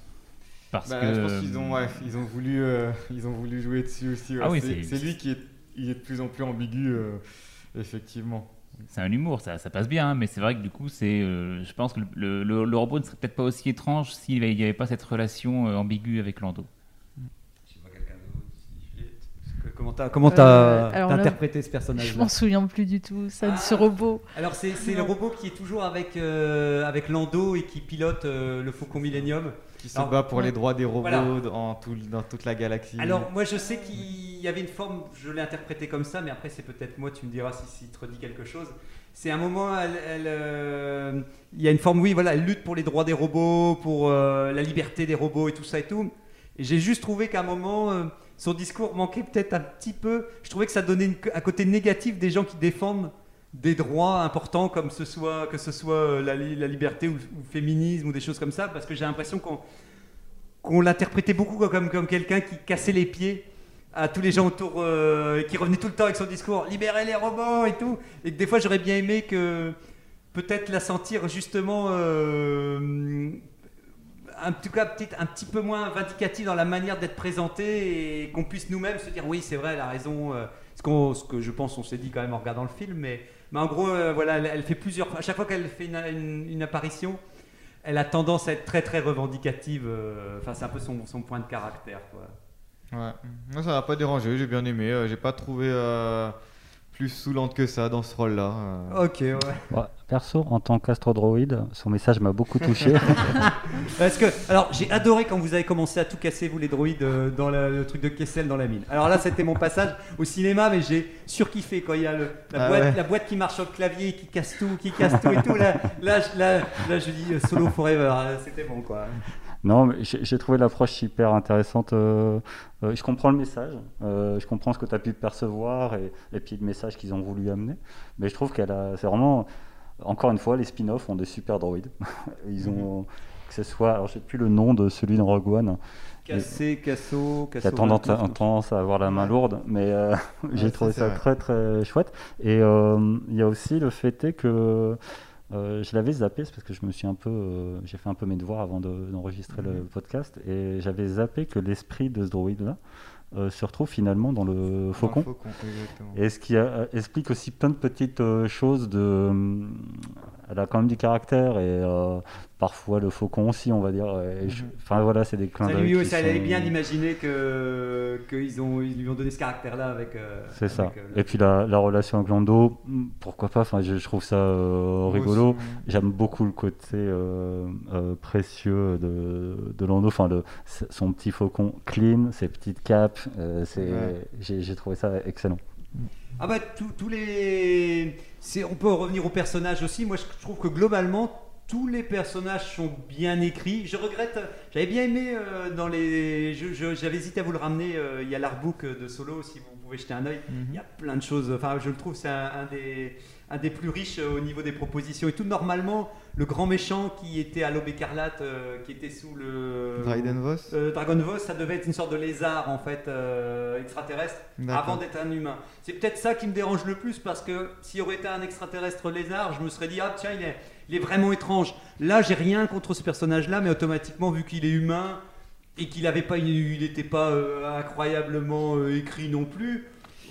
I: Parce
B: Bah,
I: que.
B: je pense qu'ils ont, ouais, ils ont voulu, euh, ils ont voulu jouer dessus aussi. ouais.
I: Ah oui,
B: c'est lui qui est, il est de plus en plus ambigu, euh, effectivement.
I: C'est un humour, ça, ça passe bien, hein, mais c'est vrai que du coup, c'est, euh, je pense que le, le- le robot ne serait peut-être pas aussi étrange s'il n'y avait pas cette relation ambiguë avec Lando.
A: Comment t'as comment
J: Euh,
A: interprété ce personnage-là
J: Je m'en souviens plus du tout, ça, de ce robot.
A: Alors c'est le robot qui est toujours avec, euh, avec Lando et qui pilote euh, le Faucon Millennium.
B: Qui se
A: Alors,
B: bat pour
A: ouais.
B: les droits des robots
A: Voilà.
B: dans, tout- dans toute la galaxie.
A: Alors moi je sais qu'il y avait une forme, je l'ai interprété comme ça, mais après c'est peut-être moi, tu me diras si, si te redit quelque chose. C'est un moment, elle, elle, euh, il y a une forme, oui, voilà, elle lutte pour les droits des robots, pour euh, la liberté des robots et tout ça et tout. Et j'ai juste trouvé qu'à un moment, euh, son discours manquait peut-être un petit peu. Je trouvais que ça donnait un côté négatif des gens qui défendent des droits importants comme ce soit, que ce soit euh, la, li- la liberté ou, le féminisme ou des choses comme ça, parce que j'ai l'impression qu'on l'interprétait beaucoup comme quelqu'un qui cassait les pieds à tous les gens autour, euh, qui revenait tout le temps avec son discours libérez les robots et tout. Et que des fois j'aurais bien aimé que peut-être la sentir justement euh, en tout cas peut-être un petit peu moins vindicative dans la manière d'être présentée et qu'on puisse nous-mêmes se dire oui c'est vrai elle a raison euh, ce, que je pense on s'est dit quand même en regardant le film mais, en gros euh, voilà elle, fait plusieurs à chaque fois qu'elle fait une, apparition elle a tendance à être très très revendicative euh, enfin c'est un peu son, point de caractère quoi.
B: Ouais. Moi, ça m'a pas dérangé, j'ai bien aimé. j'ai pas trouvé plus saoulante que ça dans ce rôle-là. euh.
A: Ok, ouais.
K: Ouais, perso, en tant qu'astrodroïde, son message m'a beaucoup touché.
A: Parce que, alors, j'ai adoré quand vous avez commencé à tout casser, vous les droïdes, euh, dans la- le truc de Kessel dans la mine. Alors là, c'était mon passage au cinéma, mais j'ai surkiffé quand il y a le- la,
B: Ah
A: boîte,
B: ouais.
A: la boîte qui marche au clavier, qui casse tout, qui casse tout et tout. Là, là, je- là, là, je dis euh, solo forever, euh, c'était bon quoi.
K: Non, mais j'ai trouvé l'approche hyper intéressante. euh, euh, je comprends le message, euh, je comprends ce que tu as pu percevoir et, et puis le message qu'ils ont voulu amener. Mais je trouve qu'elle a. C'est vraiment. Encore une fois, les spin-offs ont des super droïdes. Ils ont. Que ce soit. Alors, je sais plus le nom de celui dans Rogue One.
A: Cassé, Casso,
K: qui a
A: Casso.
K: tendance,
A: 29,
K: tendance à avoir la main lourde, mais j'ai trouvé ça très très chouette. Et il y a aussi le fait est que euh, je l'avais zappé, c'est parce que je me suis un peu, euh, j'ai fait un peu mes devoirs avant de- d'enregistrer le
B: Mhm.
K: podcast, et j'avais zappé que l'esprit de ce droïde là se retrouve finalement dans le faucon. Et ce qui euh, explique aussi plein de petites euh, choses de. Elle a quand même du caractère et euh, parfois le faucon aussi, on va dire.
A: Mhm.
K: Enfin voilà, c'est des clins
A: Ça
K: d'œil.
A: lui,
K: qui
A: ça allait
K: sont-
A: bien d'imaginer que qu'ils ont, ils lui ont donné ce caractère-là avec. euh,
K: C'est ça.
A: euh, le-
K: Et puis la, la relation avec Lando, hmm, pourquoi pas Enfin, je, je trouve ça rigolo. J'aime beaucoup le côté précieux de, de Lando. Enfin, le, son petit faucon clean, ses petites capes. c'est,
B: Ouais.
K: j'ai, trouvé ça excellent.
A: Ah bah tous les, on peut revenir aux personnages aussi. Moi je trouve que globalement tous les personnages sont bien écrits. Je regrette, j'avais bien aimé euh, dans les, j'avais hésité à vous le ramener. euh, il y a l'artbook de Solo si vous pouvez jeter un œil. Il y a plein de choses. Enfin je le trouve c'est un, un des un des plus riches euh, au niveau des propositions et tout. Normalement, le grand méchant qui était à l'aube écarlate, euh, qui était sous le
B: Voss
A: euh, Dragon Voss, ça devait être une sorte de lézard en fait euh, extraterrestre avant d'être un humain. C'est peut-être ça qui me dérange le plus parce que s'il aurait été un extraterrestre lézard, je me serais dit ah tiens il est, il est vraiment étrange. Là j'ai rien contre ce personnage-là, mais automatiquement vu qu'il est humain et qu'il pas, il n'était pas incroyablement écrit non plus,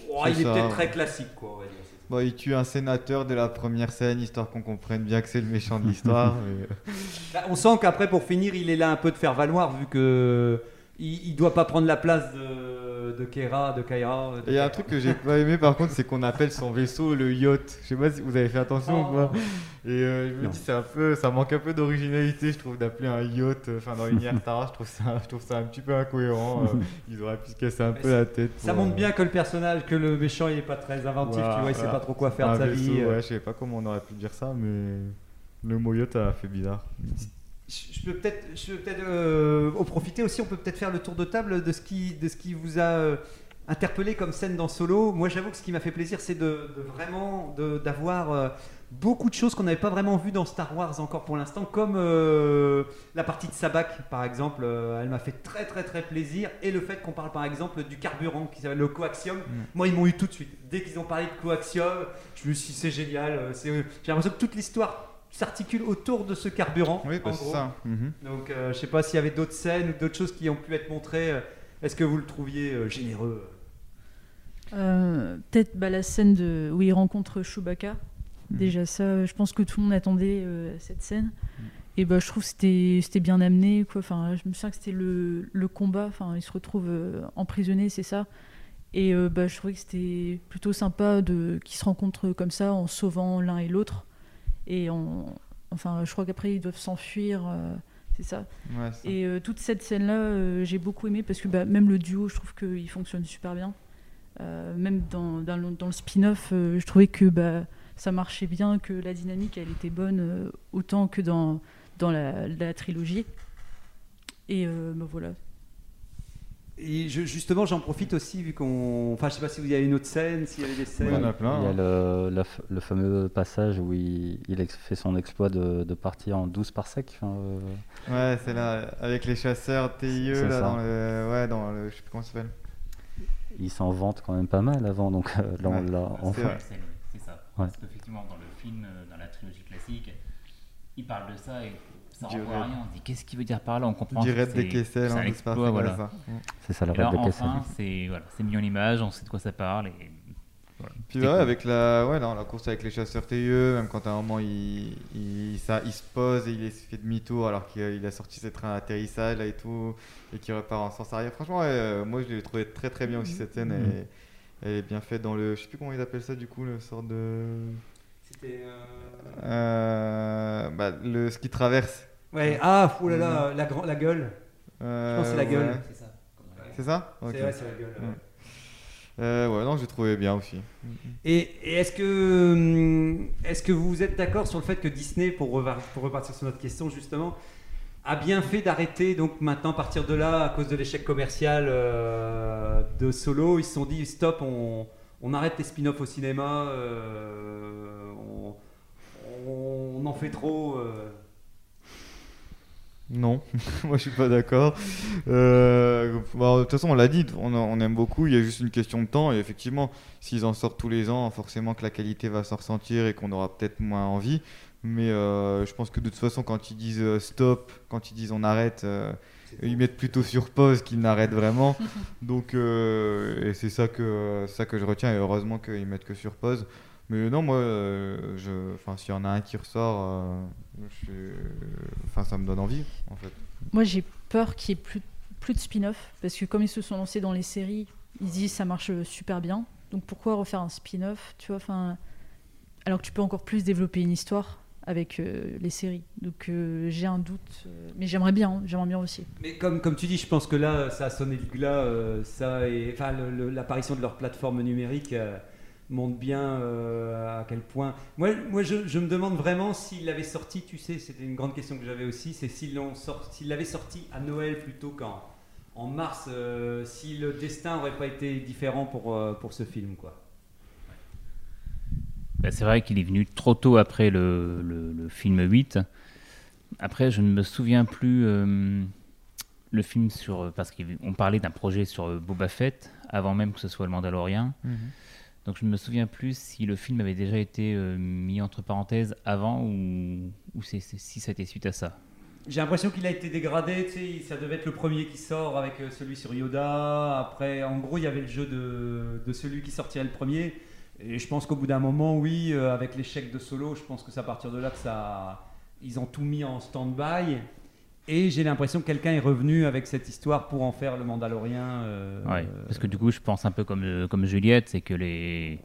A: oh, il est peut-être très classique quoi.
B: Bon, il tue un sénateur dès la première scène, histoire qu'on comprenne bien que c'est le méchant de l'histoire. mais, euh,
A: Bah, On sent qu'après, pour finir, il est là un peu de faire valoir, vu que il, il doit pas prendre la place de, de Kera, de Kaira.
B: il y a un truc que j'ai pas aimé par contre, c'est qu'on appelle son vaisseau le yacht. Je sais pas si vous avez fait attention ou pas. Et euh, je me
K: Non.
B: dis, c'est un peu, ça manque un peu d'originalité, je trouve, d'appeler un yacht. euh, Enfin, dans l'univers Star Wars, je trouve ça, je trouve ça un petit peu incohérent. euh, ils auraient pu se casser un
A: Mais
B: peu la tête.
A: Ça montre bien que le personnage, que le méchant, il est pas très inventif,
B: voilà,
A: tu vois, il sait
B: voilà.
A: pas trop quoi faire
B: Un
A: de sa
B: vaisseau,
A: vie.
B: Ouais, je sais pas comment on aurait pu dire ça, mais le mot yacht a fait bizarre.
A: Je peux peut-être, je peux peut-être euh, en profiter aussi. On peut peut-être faire le tour de table de ce qui, de ce qui vous a euh, interpellé comme scène dans Solo. Moi, j'avoue que ce qui m'a fait plaisir, c'est de, de vraiment d'avoir euh, beaucoup de choses qu'on n'avait pas vraiment vues dans Star Wars encore pour l'instant, comme euh, la partie de Sabak, par exemple. euh, elle m'a fait très très très plaisir, et le fait qu'on parle par exemple du carburant qui s'appelle le coaxium. Moi, ils m'ont eu tout de suite. Dès qu'ils ont parlé de coaxium, je me suis dit c'est génial. J'ai l'impression que toute l'histoire s'articule autour de ce carburant.
B: Oui, bah, c'est ça. Mhm.
A: Donc, euh, je sais pas s'il y avait d'autres scènes ou d'autres choses qui ont pu être montrées. euh, Est-ce que vous le trouviez euh, généreux
J: Euh, Peut-être bah, la scène de... où il rencontre Chewbacca.
A: Mhm.
J: Déjà ça, je pense que tout le monde attendait euh, cette scène.
A: Mhm.
J: Et bah, je trouve que c'était c'était bien amené. Quoi. Enfin, je me souviens que c'était le, le combat. Enfin, il se retrouve euh, emprisonné, c'est ça. Et euh, bah, je trouvais que c'était plutôt sympa de qu'ils se rencontrent comme ça en sauvant l'un et l'autre. Et en... enfin, je crois qu'après ils doivent s'enfuir. euh, c'est ça.
B: Ouais, c'est ça.
J: Et euh, toute cette scène-là, euh, j'ai beaucoup aimé parce que bah, même le duo, je trouve qu'il fonctionne super bien. Même dans, dans le, dans le spin-off, je trouvais que bah, ça marchait bien, que la dynamique, elle était bonne, autant que dans, dans la, la trilogie. Et euh, bah, voilà.
A: Et je- justement, j'en profite aussi, vu qu'on. Enfin, je sais pas si vous y avez une autre scène, s'il y avait des scènes.
B: Il y en a plein.
K: Il y a
B: hein.
K: le, la f- le fameux passage où il, fait son exploit de, de partir en 12 par sec. euh,
B: Ouais, c'est là, avec les chasseurs TIE, là,
K: ça.
B: dans le. Ouais, dans le. Je sais plus comment ça s'appelle.
K: il s'en vante quand même pas mal avant, donc euh, là on
B: Ouais,
K: l'a
B: c'est
K: enfin.
I: c'est ça.
K: Ouais.
I: Parce qu'effectivement, dans le film, euh, dans la trilogie classique, il parle de ça et ça
B: Du
I: renvoie à
B: raid.
I: rien. On se dit qu'est-ce qu'il veut dire par là? On comprend.
B: Raid des
I: c'est-
B: Kessel,
I: c'est
B: hein,
I: un exploit, voilà.
B: Mm.
K: C'est ça le
I: Et là,
K: raid de Kessel.
I: enfin, c'est voilà, c'est mis en image, on sait de quoi ça parle. Et, voilà.
B: Puis ouais,
I: cool.
B: avec la, ouais, non, la course avec les chasseurs TIE, même quand à un moment il, il, ça, il se pose et il est- fait demi-tour alors qu'il il a sorti ses trains d'atterrissage là et tout, et qu'il repart en sens arrière. Franchement, ouais, euh, moi je l'ai trouvé très très bien aussi cette scène.
K: Mhm.
B: Et, Elle est bien faite dans le. Je sais plus comment ils appellent ça du coup, le sort de.
A: C'était.
B: Euh, bah, le, ce qui traverse.
A: Ouais, ah, oh là là, la, grand- la gueule.
B: Euh,
A: Je pense que c'est la gueule.
B: ouais.
A: C'est ça.
B: C'est ça?
A: C'est ouais, la gueule. ouais.
B: Ouais. Euh, ouais, non, j'ai trouvé bien aussi.
A: Et, et est-ce que, est-ce que vous êtes d'accord sur le fait que Disney, pour, repartir sur notre question justement, a bien fait d'arrêter donc maintenant à partir de là à cause de l'échec commercial euh, de Solo, ils se sont dit stop, on, on arrête les spin-offs au cinéma, euh, on, en fait trop. euh.
B: Non, moi je suis pas d'accord. Euh, bah, de toute façon, on l'a dit, on, on aime beaucoup, il y a juste une question de temps. Et effectivement, s'ils en sortent tous les ans, forcément que la qualité va s'en ressentir et qu'on aura peut-être moins envie. Mais je pense que de toute façon, quand ils disent stop, quand ils disent on arrête, ils mettent plutôt sur pause qu'ils n'arrêtent vraiment. Donc, euh, et c'est ça que, ça que je retiens. Et heureusement qu'ils mettent que sur pause. Mais non, moi, euh, je, enfin, s'il y en a un qui ressort, euh, je suis- enfin, ça me donne envie, en fait.
J: Moi, j'ai peur qu'il n'y ait plus, plus de spin-off, parce que comme ils se sont lancés dans les séries, ils disent ça marche super bien. Donc pourquoi refaire un spin-off, tu vois, enfin, alors que tu peux encore plus développer une histoire? Avec euh, les séries. Donc euh, j'ai un doute, euh, mais j'aimerais bien, hein, j'aimerais bien aussi.
A: Mais comme, comme tu dis, je pense que là, ça a sonné le glas. ça et, l'apparition de leur plateforme numérique montre bien à quel point. Moi, moi je, me demande vraiment s'ils l'avaient sorti, tu sais, c'était une grande question que j'avais aussi, c'est s'ils sorti, l'avaient sorti à Noël plutôt qu'en en mars, si le destin n'aurait pas été différent pour, pour ce film, quoi.
I: Bah, c'est vrai qu'il est venu trop tôt après le, le- le film 8. Après, je ne me souviens plus euh, le film sur. Parce qu'on parlait d'un projet sur euh, Boba Fett avant même que ce soit le Mandalorian.
B: Mhm.
I: Donc je ne me souviens plus si le film avait déjà été euh, mis entre parenthèses avant ou, si ça a été suite à ça.
A: J'ai l'impression qu'il a été dégradé, tu sais, ça devait être le premier qui sort avec euh, celui sur Yoda. Après, en gros, il y avait le jeu de, de celui qui sortirait le premier. Et je pense qu'au bout d'un moment, oui, euh, avec l'échec de Solo, je pense que c'est à partir de là que ça, ils ont tout mis en stand-by. Et j'ai l'impression que quelqu'un est revenu avec cette histoire pour en faire le Mandalorien. euh,
I: Ouais, parce que du coup, je pense un peu comme, euh, comme Juliette, c'est que les,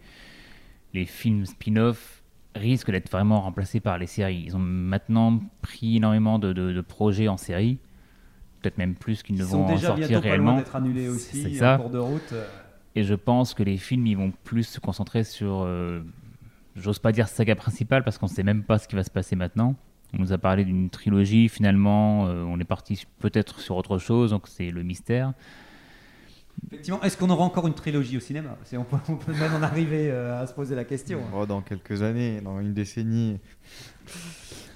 I: les films spin-off risquent d'être vraiment remplacés par les séries. Ils ont maintenant pris énormément de, de- de projets en série, peut-être même plus qu'ils ne
A: Ils sont
I: vont en
A: déjà
I: sortir
A: bientôt pas loin
I: réellement.
A: d'être annulés aussi,
I: C'est
A: en
I: ça.
A: cours de route.
I: Et je pense que les films, ils vont plus se concentrer sur, euh, j'ose pas dire saga principale, parce qu'on sait même pas ce qui va se passer maintenant. On nous a parlé d'une trilogie, finalement, euh, on est parti peut-être sur autre chose, donc c'est le mystère.
A: Effectivement, est-ce qu'on aura encore une trilogie au cinéma? C'est- on, peut, on peut même en arriver euh, à se poser la question.
B: Oh, dans quelques années, dans une décennie,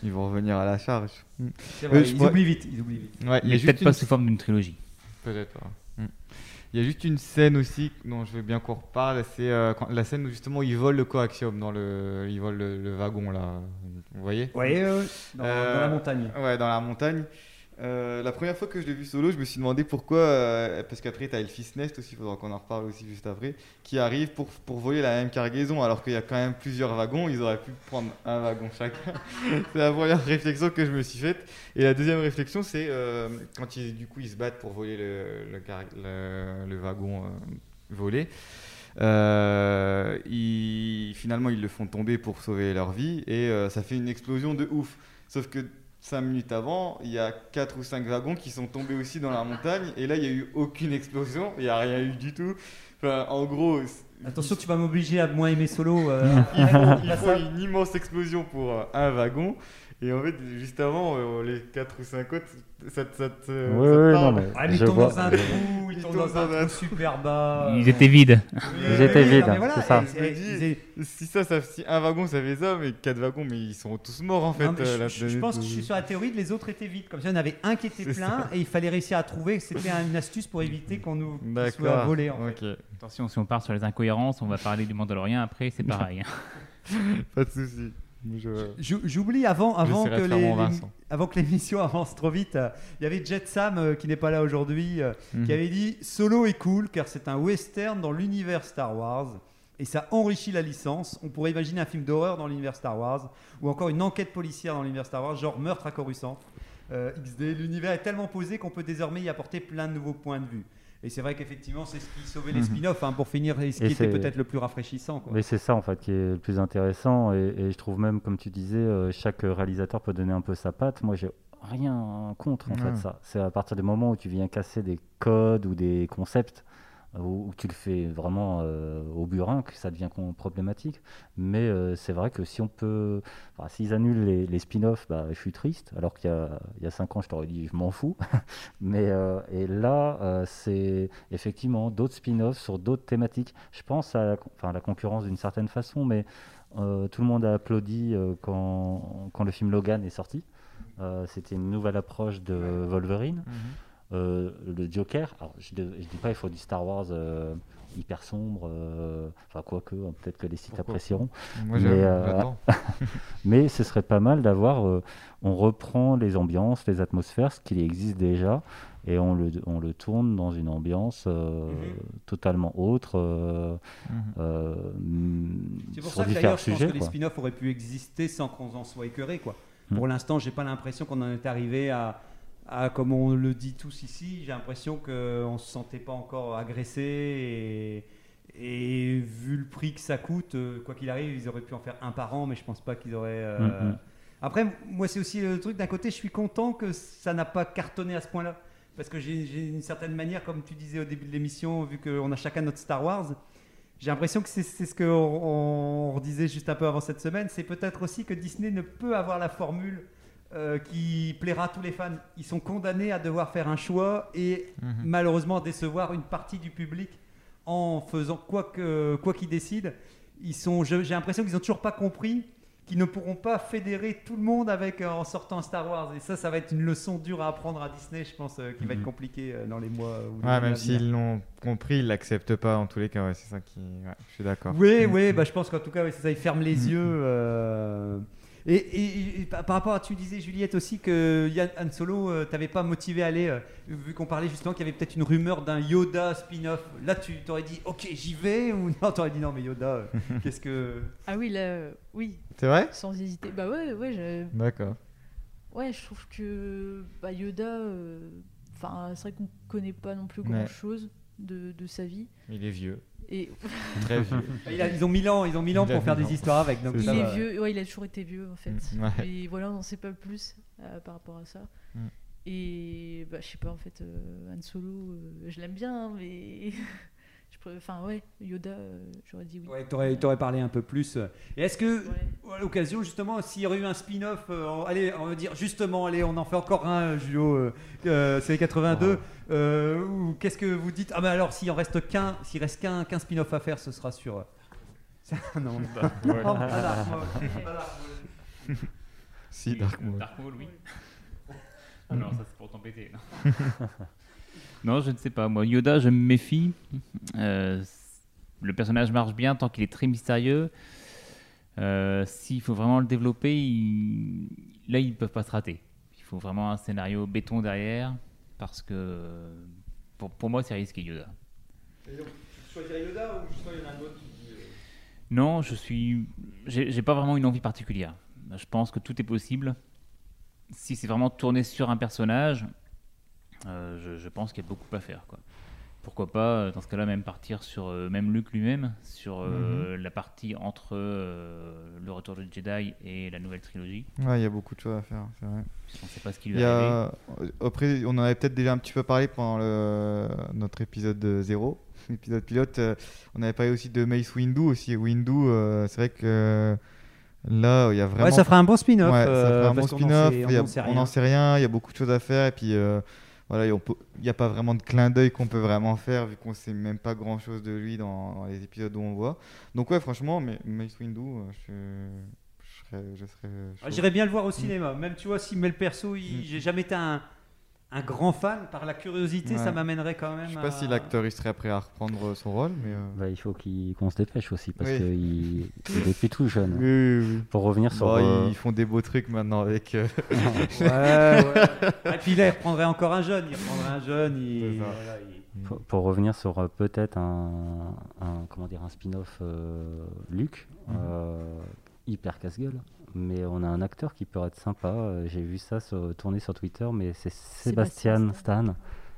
B: ils vont revenir à la charge.
A: Vrai,
B: Euh,
A: ils
B: pourrais-
A: oublient vite, ils oublient vite.
B: Ouais,
I: Mais peut-être pas sous forme d'une trilogie.
B: Peut-être pas. Mm. Il y a juste une scène aussi dont je veux bien qu'on reparle, c'est euh, la scène où justement ils volent le coaxium dans le, ils volent le, le wagon là. Vous voyez?
A: Oui, dans,
B: Euh,
A: dans la montagne.
B: Ouais, dans la montagne. Euh, la première fois que je l'ai vu solo, je me suis demandé pourquoi, euh, parce qu'après tu as Elfis Nest aussi, il faudra qu'on en reparle aussi juste après, qui arrive pour, pour voler la même cargaison, alors qu'il y a quand même plusieurs wagons, ils auraient pu prendre un wagon chacun. c'est la première réflexion que je me suis faite. Et la deuxième réflexion, c'est euh, quand ils, du coup ils se battent pour voler le, wagon volé. Finalement, ils le font tomber pour sauver leur vie et ça fait une explosion de ouf. Sauf que 5 minutes avant, il y a 4 ou 5 wagons qui sont tombés aussi dans la montagne et là, il n'y a eu aucune explosion, il n'y a rien eu du tout. Enfin, en gros,
A: Attention, tu vas m'obliger à moins aimer Solo. euh,
B: il faut, il une immense explosion pour euh, un wagon. Et en fait, juste avant, euh, les 4 ou 5 autres, ça, te- ça, te- ça
K: Oui,
B: te
K: oui,
B: parle.
K: non, mais
A: ils
K: je
A: tombent
K: vois.
A: dans un trou, ils tombent dans un trou super bas.
I: Ils étaient vides.
K: Ils étaient vides,
A: voilà,
K: c'est ça.
A: et- et-
B: si ça, ça, si un wagon ça fait ça, mais 4 wagons, mais ils sont tous morts en fait.
A: Non,
B: euh,
A: je, pense que je
B: euh.
A: suis sur la théorie les autres étaient vides. Comme ça, il y en avait un qui était plein
B: ça.
A: et il fallait réussir à trouver. C'était un- une astuce pour éviter qu'on nous soit volé. En fait.
B: Ok,
I: Attention, si on part sur les incohérences, on va parler du Mandalorien après, c'est pareil. hein.
B: pas de Je-
A: J'oublie avant, avant, que les- avant l'émission avance trop vite, euh, il y avait Jet Sam euh, qui n'est pas là aujourd'hui, euh,
B: Mhm.
A: qui avait dit Solo est cool car c'est un western dans l'univers Star Wars et ça enrichit la licence. On pourrait imaginer un film d'horreur dans l'univers Star Wars ou encore une enquête policière dans l'univers Star Wars, genre Meurtre à Coruscant. XD, l'univers est tellement posé qu'on peut désormais y apporter plein de nouveaux points de vue. Et c'est vrai qu'effectivement, c'est ce qui sauvait les
K: Mhm.
A: spin-offs, hein, pour finir, et ce
K: Et
A: qui était
K: c'est-
A: peut-être le plus rafraîchissant. quoi.
K: Mais c'est ça en fait qui est le plus intéressant et, et je trouve même comme tu disais euh, chaque réalisateur peut donner un peu sa patte. Moi j'ai rien contre en fait ça. C'est à partir du moment où tu viens casser des codes ou des concepts où, où tu le fais vraiment euh, au burin que ça devient problématique. Mais euh, c'est vrai que si on peut, enfin, s'ils annulent les, les spin-offs, bah, je suis triste. Alors qu'il y a il y a cinq ans je t'aurais dit je m'en fous. Mais euh, et là c'est effectivement d'autres spin-offs sur d'autres thématiques. Je pense à la, enfin, la concurrence d'une certaine façon, mais tout le monde a applaudi quand, quand le film Logan est sorti. C'était une nouvelle approche de Wolverine. Euh, le Joker, alors je ne dis pas il faut du Star Wars euh, hyper sombre, euh, enfin quoique, hein, peut-être que les sites
B: Pourquoi
K: apprécieront.
B: Moi,
K: mais, euh, mais ce serait pas mal d'avoir, euh, on reprend les ambiances, les atmosphères, ce qui existe déjà, et on le, on le tourne dans une ambiance euh, totalement autre, euh,
B: Mhm.
K: euh, mm,
A: C'est pour
K: sur
A: ça que
K: différents
A: d'ailleurs, je pense
K: sujets.
A: que les spin-offs auraient pu exister sans qu'on en soit écœuré. Quoi.
K: Mm.
A: Pour l'instant, j'ai pas l'impression qu'on en est arrivé à, à, comme on le dit tous ici, j'ai l'impression qu'on se sentait pas encore agressé et, et vu le prix que ça coûte, euh, quoi qu'il arrive, ils auraient pu en faire un par an, mais je pense pas qu'ils auraient. euh,
K: Mhm.
A: Après, moi, c'est aussi le truc. D'un côté, je suis content que ça n'a pas cartonné à ce point-là. Parce que j'ai une certaine manière, comme tu disais au début de l'émission, vu qu'on a chacun notre Star Wars, j'ai l'impression que c'est ce qu'on on redisait juste un peu avant cette semaine. C'est peut-être aussi que Disney ne peut avoir la formule euh, qui plaira à tous les fans. Ils sont condamnés à devoir faire un choix et
B: Mhm.
A: malheureusement décevoir une partie du public en faisant quoi que quoi qu'ils décident. Ils sont, je- j'ai l'impression qu'ils n'ont toujours pas compris qu'ils ne pourront pas fédérer tout le monde avec euh, en sortant Star Wars. Et ça, ça va être une leçon dure à apprendre à Disney, je pense, euh, qui va être
B: Mhm.
A: compliquée euh, dans les mois. ou les
B: Ouais, même s'ils l'ont compris, ils l'acceptent pas en tous les cas. Ouais, c'est ça qui. Ouais, je suis d'accord.
A: Oui, oui, bah, je pense qu'en tout cas, ouais, c'est ça, ils ferment les
B: Mm.
A: yeux. euh, Et, et- et par rapport à tu disais, Juliette, aussi que Yann Han Solo, euh, t'avais pas motivé à aller, euh, vu qu'on parlait justement qu'il y avait peut-être une rumeur d'un Yoda spin-off. Là, tu t'aurais dit, ok, j'y vais, ou non, t'aurais dit non, mais Yoda, euh, qu'est-ce que.
J: Ah oui, là, euh, oui.
B: C'est vrai?
J: Sans hésiter. Bah ouais, ouais, je...
B: D'accord.
J: Ouais, je trouve que bah, Yoda, euh, enfin, c'est vrai qu'on connaît pas non plus
B: Ouais.
J: grand chose de, de sa vie.
B: Il est vieux.
J: Et
B: Très vieux.
A: Bah, ils ont mille ans, ils ont mille ans
B: Il a
A: pour faire des histoires avec. Donc
J: il est
A: va.
J: vieux, ouais, il a toujours été vieux en fait.
B: Mm, ouais.
J: Et voilà, on n'en sait pas plus euh, par rapport à ça.
B: Mm.
J: Et bah, je sais pas, en fait, euh, Han Solo, euh, je l'aime bien, hein, mais. Enfin, ouais, Yoda, euh, j'aurais dit oui.
A: Ouais, t'aurais, t'aurais parlé un peu plus. Et est-ce que, à l'occasion, justement, s'il y aurait eu un spin-off, euh, allez, on va dire justement, allez, on en fait encore un, euh, Julio, euh, euh, c'est les 82, euh, ou qu'est-ce que vous dites? Ah, mais alors, s'il en reste qu'un, s'il reste qu'un, qu'un spin-off à faire, ce sera sur. euh, non,
I: Dark Maul.
A: Non, pas Dark Maul, pas Dark Maul.
B: Si, Dark Maul.
I: Dark Maul, oui. Ah non, ça c'est pour t'embêter. non. je ne sais pas. Moi, Yoda, je me méfie. Euh, le personnage marche bien tant qu'il est très mystérieux. Euh, S'il faut vraiment le développer, il- là, ils ne peuvent pas se rater. Il faut vraiment un scénario béton derrière parce que pour, pour moi, c'est risqué, Yoda.
A: Et donc, tu choisirais Yoda ou justement, il y en a un autre qui euh,
I: Non, je suis. J'ai pas vraiment une envie particulière. Je pense que tout est possible. Si c'est vraiment tourné sur un personnage, je, je pense qu'il y a beaucoup à faire. Quoi. Pourquoi pas, euh, dans ce cas-là, même partir sur euh, même Luke lui-même, sur euh, la partie entre euh, le Retour de Jedi et la nouvelle trilogie.
B: Ouais, il y a beaucoup de choses à faire, c'est vrai.
I: On ne sait pas ce qui lui
B: a-
I: arrivé.
B: Après, on en avait peut-être déjà un petit peu parlé pendant le... notre épisode de zéro, épisode pilote. euh, on avait parlé aussi de Mace Windu aussi. Windu, euh, c'est vrai que là, il y a vraiment.
A: Ouais, ça fera un bon spin-off,
B: Ouais, ça
A: euh,
B: fera un bon spin-off.
A: on
B: il y a-
A: en sait
B: n'en sait rien. Il y a beaucoup de choses à faire. Et puis, euh, voilà, il n'y a pas vraiment de clin d'œil qu'on peut vraiment faire vu qu'on sait même pas grand-chose de lui dans, dans les épisodes où on voit. Donc, ouais, franchement, mais Mace Windu, euh, je, je serais. Je serais
A: Ah. J'irais bien le voir au
B: Mm.
A: cinéma. Même, tu vois, s'il met le perso, il- j'ai jamais été un, un grand fan. Par la curiosité,
B: Ouais.
A: ça m'amènerait quand même.
B: Je sais pas
A: à-
B: si l'acteur il serait prêt à reprendre son rôle, mais. euh,
K: Bah, il faut qu'il- qu'on se dépêche aussi parce
B: Oui.
K: qu'il il est depuis tout jeune.
B: Oui, oui, oui.
K: Pour revenir sur.
B: Bon,
K: euh,
B: Ils font des beaux trucs maintenant avec. euh,
A: Ouais, ouais. Et puis là, il reprendrait encore un jeune. Il reprendrait un jeune. Il... Voilà, il-
K: Pour, pour revenir sur euh, peut-être un, un- comment dire un spin-off euh, Luc euh, hyper casse-gueule mais on a un acteur qui peut être sympa euh, j'ai vu ça sur- tourner sur Twitter mais c'est Sébastien Stan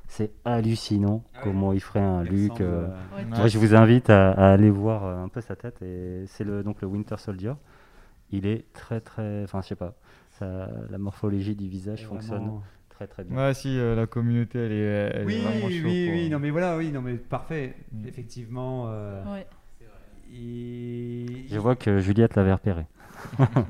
K: C'est hallucinant
A: Ah
K: comment il ferait un
A: Il
K: Luke. euh,
A: euh,
J: Ouais,
K: moi, je vous invite à, à aller voir un peu sa tête. Et c'est le donc le Winter Soldier. Il est très très. Enfin, je sais pas. ça- la morphologie du visage
A: Et
K: fonctionne
A: vraiment-
K: très très bien.
B: Ouais, si, euh, la communauté, elle est, elle est
A: Oui,
B: vraiment
A: oui,
B: chaude
A: oui,
B: pour-
A: oui, non mais voilà, oui, non mais parfait.
B: Mm.
A: Effectivement. euh,
J: Ouais.
K: Je vois que Juliette l'avait repéré.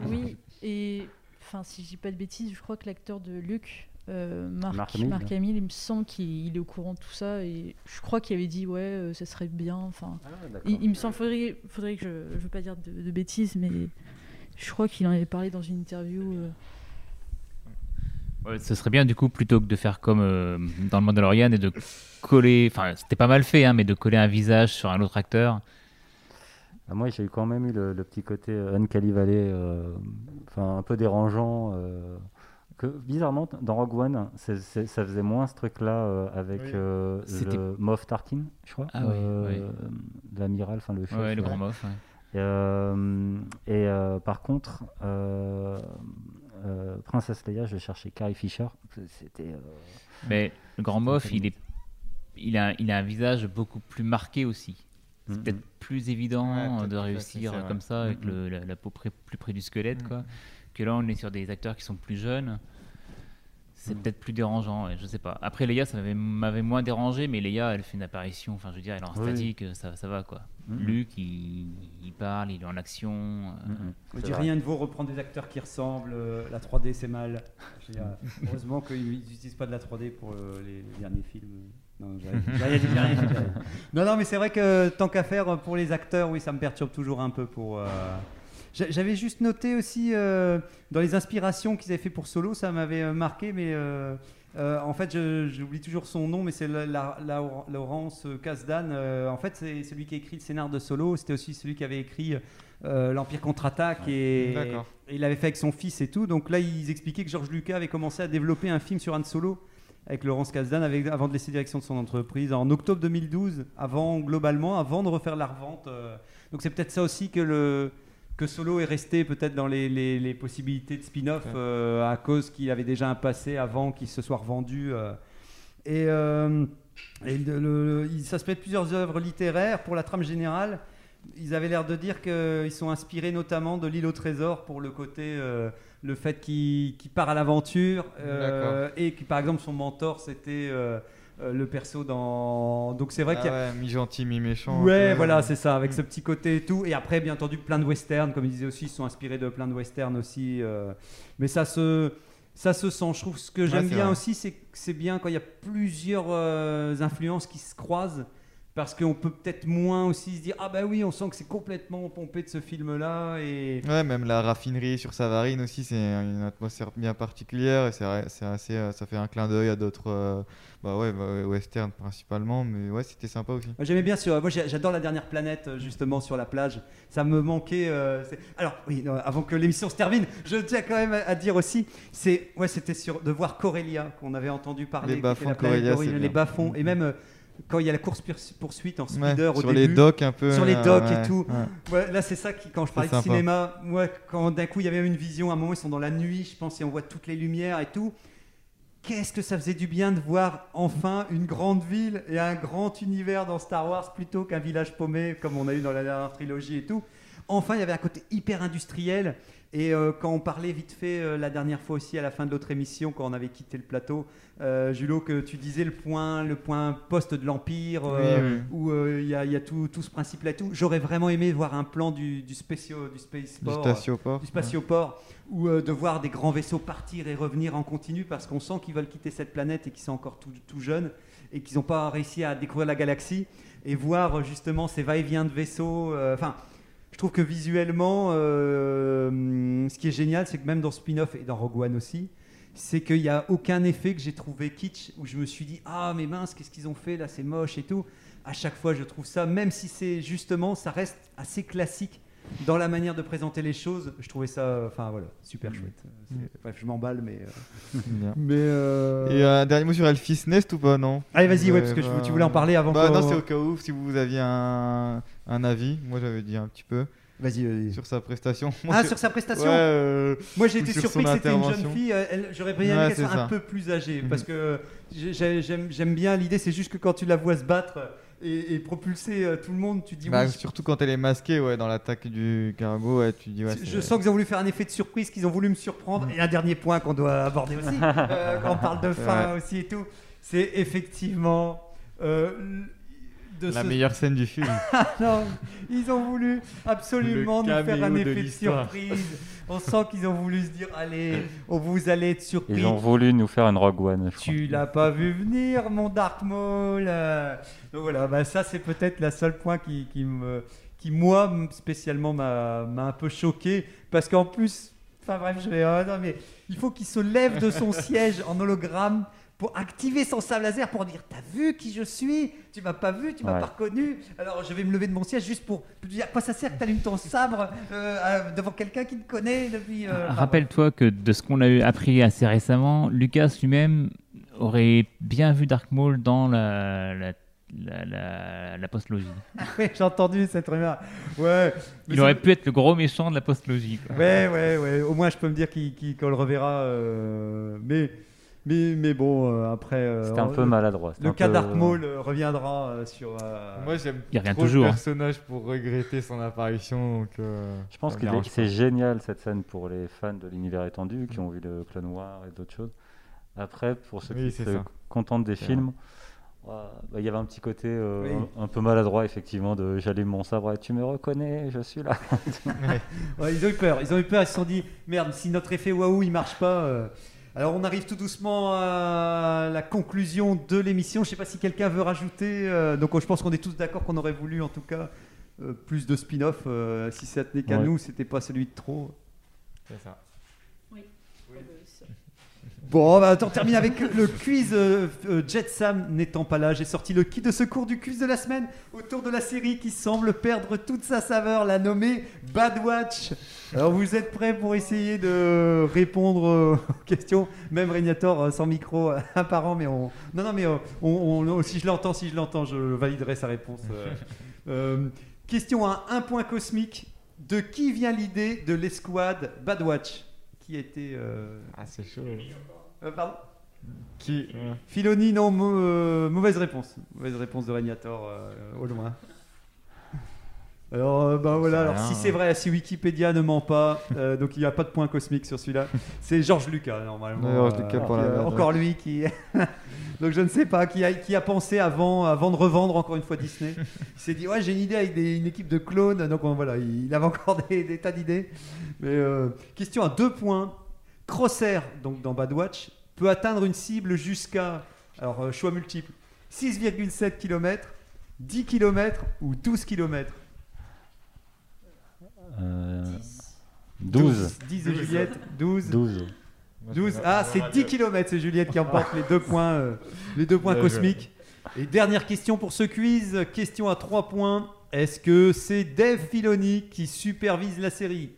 J: Oui, et enfin, si je dis pas de bêtises, je crois que l'acteur de Luc, euh, Marc,
K: Marc. Hamill,
J: il me semble qu'il il est au courant de tout ça et je crois qu'il avait dit ouais, euh, ça serait bien. Enfin, il, il me semble, faudrait, faudrait que je, je veux pas dire de, de bêtises, mais je crois qu'il en avait parlé dans une interview. euh.
I: Ouais, ce serait bien du coup plutôt que de faire comme euh, dans le Mandalorian et de coller, enfin c'était pas mal fait, hein, mais de coller un visage sur un autre acteur.
K: Ah, moi, j'ai eu quand même eu le, le petit côté euh, Uncanny Valley, euh, enfin un peu dérangeant. euh, que bizarrement, dans Rogue One, ça faisait moins ce truc-là euh, avec
I: Oui.
K: euh,
I: C'était-
K: le Moff Tarkin, je crois,
I: Ah oui,
K: euh,
I: oui.
K: l'amiral, enfin le chef.
I: Ouais, le
K: euh,
I: grand Moff, ouais.
K: Et, euh, et, euh, par contre, euh, euh, Princesse Leia, je cherchais Carrie Fisher. C'était. euh,
I: Mais le grand Moff, il est, il a, il a un visage beaucoup plus marqué aussi. C'est
K: Mhm.
I: peut-être plus évident
B: Ouais,
I: euh, de réussir
B: facile, c'est
I: comme ça avec
K: Mhm.
I: le- la, la peau près- plus près du squelette, quoi. Que là, on est sur des acteurs qui sont plus jeunes. C'est peut-être plus dérangeant, ouais, je sais pas. Après, Leia, ça m'avait- moins dérangé, mais Leia, elle fait une apparition. Enfin, je veux dire, elle est en
K: Oui.
I: statique, ça, ça va, quoi.
K: Mhm.
I: Luke, il, il parle, il est en action. euh,
K: Mhm.
A: Je dis rien de vaut reprendre des acteurs qui ressemblent. euh, la 3D, c'est mal. Dis, euh, heureusement qu'ils n'utilisent pas de la 3D pour euh, les, les derniers films. Non, rien dit, rien dit, rien dit, non, non, mais c'est vrai que tant qu'à faire euh, pour les acteurs, oui, ça me perturbe toujours un peu pour. euh, j'a- J'avais juste noté aussi euh, dans les inspirations qu'ils avaient fait pour Solo, ça m'avait euh, marqué, mais euh, euh, en fait, j'oublie toujours son nom, mais c'est la, la- la- Laurence Kasdan. euh, en fait, c'est celui qui a écrit le scénar de Solo. C'était aussi celui qui avait écrit euh, L'Empire contre-attaque et il l'avait fait avec son fils et tout. Donc là, ils expliquaient que George Lucas avait commencé à développer un film sur Han Solo avec Laurence Kasdan avec, avant de laisser direction de son entreprise en octobre 2012, avant globalement, avant de refaire la revente. euh. donc c'est peut-être ça aussi que le que Solo est resté peut-être dans les, les- les possibilités de spin-off
B: Ouais.
A: euh, à cause qu'il avait déjà un passé avant qu'il se soit revendu. euh. Et, euh, et le- le- il- de plusieurs œuvres littéraires pour la trame générale. Ils avaient l'air de dire qu'ils sont inspirés notamment de l'île au trésor pour le côté, le fait qu'il part à l'aventure euh, et que par exemple son mentor c'était euh, euh, le perso dans. Donc c'est vrai
B: Ah
A: qu'il y a.
B: ouais, mi-gentil, mi-méchant.
A: Ouais,
B: un peu.
A: voilà, c'est ça, avec ce petit côté et tout. Et après, bien entendu, plein de westerns, comme ils disaient aussi, ils sont inspirés de plein de westerns aussi. euh. Mais ça se, ça se sent. Je trouve ce que
B: Ouais,
A: j'aime bien
B: vrai.
A: aussi, c'est que c'est bien quand il y a plusieurs influences qui se croisent. Parce qu'on peut peut-être moins aussi se dire Ah bah oui, on sent que c'est complètement pompé de ce film-là. Et...
B: Ouais, même la raffinerie sur Savarine aussi, c'est une atmosphère bien particulière et c'est assez, euh, ça fait un clin d'œil à d'autres, euh, bah ouais, bah western principalement, mais ouais, c'était sympa aussi.
A: J'aimais bien sur. Moi j'adore la dernière planète euh, justement sur la plage. Ça me manquait. euh, Alors oui, non, avant que l'émission se termine, je tiens quand même à, dire aussi, c'est ouais, c'était sur de voir Corellia qu'on avait entendu parler.
B: Les bas-fonds Corellia,
A: les bas-fonds et même euh, quand il y a la course poursuite en
B: Ouais,
A: speeder au
B: sur les docks un peu,
A: sur les
B: euh,
A: docks
B: ouais,
A: et tout.
B: ouais.
A: Là c'est ça qui quand je parlais de
B: sympa.
A: cinéma, ouais, quand d'un coup il y avait une vision, à un moment ils sont dans la nuit, je pense, et on voit toutes les lumières et tout. Qu'est-ce que ça faisait du bien de voir enfin une grande ville et un grand univers dans Star Wars plutôt qu'un village paumé comme on a eu dans la dernière trilogie et tout. Enfin, il y avait un côté hyper industriel. Et euh, quand on parlait vite fait euh, la dernière fois aussi à la fin de l'autre émission, quand on avait quitté le plateau, euh, Julot, que tu disais le point, le point poste de l'Empire, euh,
B: Oui, oui.
A: où il y a, il y a tout, tout ce principe-là et tout. J'aurais vraiment aimé voir un plan du, du, du spaceport,
B: Du spatioport,
A: du spatioport, ou euh, de voir des grands vaisseaux partir et revenir en continu parce qu'on sent qu'ils veulent quitter cette planète et qu'ils sont encore tout, tout jeunes et qu'ils n'ont pas réussi à découvrir la galaxie et voir justement ces va-et-vient de vaisseaux. euh, Enfin, je trouve que visuellement, euh, ce qui est génial, c'est que même dans Spin-off et dans Rogue One aussi, c'est qu'il n'y a aucun effet que j'ai trouvé kitsch où je me suis dit ah mais mince qu'est-ce qu'ils ont fait là c'est moche et tout. À chaque fois je trouve ça, même si c'est justement ça reste assez classique dans la manière de présenter les choses. Je trouvais ça, enfin voilà, super chouette. C'est- Bref, je m'emballe mais. euh,
B: Bien.
A: Mais euh,
B: Et un dernier mot sur Elfis Nest ou pas, non?
A: Allez, vas-y, ouais,
B: Euh,
A: parce que je- tu voulais en parler avant
B: Bah non, c'est au cas où, si vous aviez un, un avis. Moi, j'avais dit un petit peu.
A: Vas-y, vas-y.
B: Sur sa prestation.
A: Ah, sur sa prestation
B: Ouais, euh,
A: Moi j'ai été
B: sur
A: surpris que c'était une jeune fille. euh, J'aurais bien aimé
B: Ouais,
A: qu'elle soit un peu plus âgée.
B: Mhm.
A: Parce que j'ai- j'ai- j'aime j'aime bien l'idée, c'est juste que quand tu la vois se battre et, et propulser euh, tout le monde, tu dis
B: Bah,
A: oui.
B: surtout quand elle est masquée ouais, dans l'attaque du cargo, ouais, tu dis ouais.
A: Je sens qu'ils ont voulu faire un effet de surprise, qu'ils ont voulu me surprendre. Et un dernier point qu'on doit aborder aussi, euh, quand on parle de fin aussi et tout, c'est effectivement euh, de
B: La
A: ce-
B: meilleure scène du film.
A: Ah non, ils ont voulu absolument
B: Le
A: nous faire un
B: de
A: effet de, surprise. On sent qu'ils ont voulu se dire allez, oh, vous allez être surpris.
K: Ils ont voulu nous faire une Rogue One.
A: Tu l'as pas vu venir, mon Dark Maul. Donc voilà, bah ça c'est peut-être la seule point qui, qui me, qui moi spécialement m'a m'a un peu choqué parce qu'en plus, enfin bref, je vais, non mais il faut qu'il se lève de son siège en hologramme pour activer son sable laser pour dire t'as vu qui je suis? Tu m'as pas vu tu m'as
K: Ouais.
A: pas reconnu alors je vais me lever de mon siège juste pour pour dire à quoi ça sert que t'allumes ton sabre euh, devant quelqu'un qui te connaît depuis euh, enfin,
I: Rappelle-toi que de ce qu'on a appris assez récemment, Lucas lui-même aurait bien vu Dark Maul dans la, la, la, la, la postlogie.
A: ouais, j'ai entendu cette rumeur ouais
I: Il aurait pu être le gros méchant de la postlogie. quoi.
A: Ouais, ouais, ouais. Au moins, je peux me dire qu'on le reverra. euh, mais, mais, mais bon, euh, après. euh,
K: C'était un peu maladroit, c'était
A: Le
K: un
A: cas
K: peu-
A: Dark Maul euh, reviendra euh, sur. euh,
B: Moi j'aime
I: Il revient
B: trop
I: toujours,
B: le
I: hein.
B: personnage pour regretter son apparition. Donc, euh,
K: Je pense
B: ça
K: que c'est génial cette scène pour les fans de l'univers étendu qui ont vu le Clone Noir et d'autres choses. Après, pour ceux
B: Oui,
K: qui
B: c'est
K: se
B: ça.
K: contentent des
B: C'est
K: films, bah, il y avait un petit côté euh,
A: Oui.
K: un, un peu maladroit effectivement de j'allume mon sabre et tu me reconnais, je suis là.
A: Ouais, ils ont eu peur. Ils ont eu peur. Ils se sont dit merde, si notre effet waouh il marche pas. euh. Alors, on arrive tout doucement à la conclusion de l'émission. Je sais pas si quelqu'un veut rajouter. euh, donc, je pense qu'on est tous d'accord qu'on aurait voulu, en tout cas, euh, plus de spin-off. euh, si ça tenait qu'à
K: Ouais.
A: nous, c'était pas celui de trop.
B: C'est ça.
A: Bon, bah, on termine avec le quiz. euh, euh, Jet Sam n'étant pas là, j'ai sorti le kit de secours du quiz de la semaine autour de la série qui semble perdre toute sa saveur, la nommée Bad Watch. Alors, vous êtes prêts pour essayer de répondre euh, aux questions? Même Régnator euh, sans micro apparent, mais on. Non, non, mais on, on- si je l'entends, si je l'entends, je validerai sa réponse. question 1, un point cosmique. De qui vient l'idée de l'escouade Bad Watch Qui était. euh,
B: Ah, c'est chaud.
A: euh, pardon
B: Qui.
A: Filoni, non, mau- euh, mauvaise réponse. Mauvaise réponse de Régnator euh, au loin. Alors, euh, bah voilà, alors
B: rien,
A: si
B: hein.
A: c'est vrai, si Wikipédia ne ment pas, euh, donc il n'y a pas de point cosmique sur celui-là, c'est Georges Lucas normalement.
B: Pour
A: qui,
B: la
A: euh, encore lui qui. donc je ne sais pas, qui a, qui a pensé avant, avant de revendre encore une fois Disney. Il s'est dit, ouais, j'ai une idée avec des- une équipe de clones, donc on- voilà, il, il avait encore des, des tas d'idées. Mais question à deux points. Crosshair, donc dans Bad Watch, peut atteindre une cible jusqu'à, alors choix multiple, 6,7 km, 10 km ou 12 km
K: Euh, 12.
A: 10 de Juliette, 12.
K: 12.
A: 12. Ah, c'est 10 km, c'est Juliette qui emporte les deux points, euh, les deux points cosmiques. Et dernière question pour ce quiz, question à 3 points. Est-ce que c'est Dave Filoni qui supervise la série?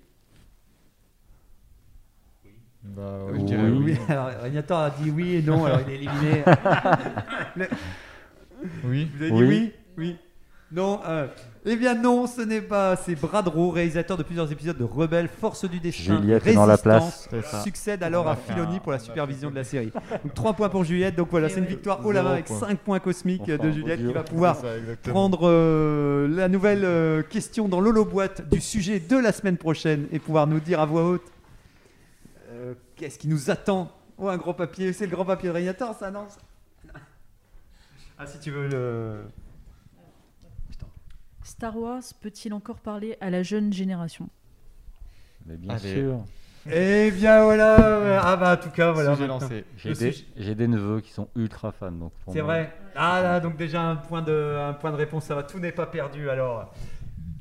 B: Bah,
A: Je
B: ouais, je
A: dirais oui.
B: oui.
A: Alors, Régnator a dit oui et non, alors il est éliminé. Le-
B: Oui.
A: Vous avez dit oui? Oui. Non. euh, eh bien non, ce n'est pas. C'est Brad Rowe, réalisateur de plusieurs épisodes de Rebelle, Force du Destin.
K: Juliette est dans la
A: Résistance,
K: place.
A: Succède alors à Filoni pour la supervision de la série. Donc 3 points pour Juliette. Donc voilà,
J: Et
A: c'est une victoire haut la main avec
B: point.
A: 5 points cosmiques
K: Enfin,
A: de Juliette qui va pouvoir
B: ça,
A: prendre euh, la nouvelle euh, question dans l'holo-boîte du sujet de la semaine prochaine et pouvoir nous dire à voix haute euh, qu'est-ce qui nous attend? Oh, un grand papier, c'est le grand papier de Régnator, ça, non? Ah, si tu veux le.
J: Star Wars peut-il encore parler à la jeune génération?
K: Mais bien
B: Allez.
K: sûr.
A: Eh bien voilà, ah bah en tout cas voilà. Maintenant.
B: lancé.
K: J'ai des,
A: sujet-
K: j'ai des neveux qui sont ultra fans. donc
A: C'est vrai. Ah là, donc déjà un point de, un point de réponse, ça va, tout n'est pas perdu alors.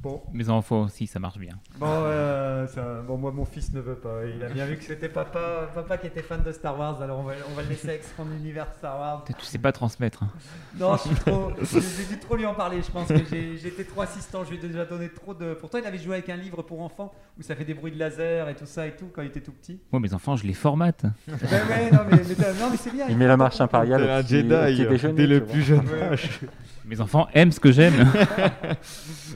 A: Bon,
I: Mes enfants aussi, ça marche bien.
A: bon, euh, ça- bon, moi mon fils ne veut pas. Il a bien vu que c'était papa, papa qui était fan de Star Wars, alors on va, on va le laisser avec son univers Star Wars.
I: Tu sais pas transmettre. hein.
A: Non, je suis trop, j'ai dû trop lui en parler. Je pense que j'ai j'ai été trop assistant. Je lui ai déjà donné trop de. Pourtant, il avait joué avec un livre pour enfants où ça fait des bruits de laser et tout ça et tout quand il était tout petit.
I: Moi, mes enfants, je les formate.
A: Ben ouais, non mais, mais, non, mais c'est bien.
K: Il met la marche impériale.
B: Un Jedi
K: petit déjeuner,
B: dès le plus jeune âge.
I: Mes enfants aiment ce que j'aime.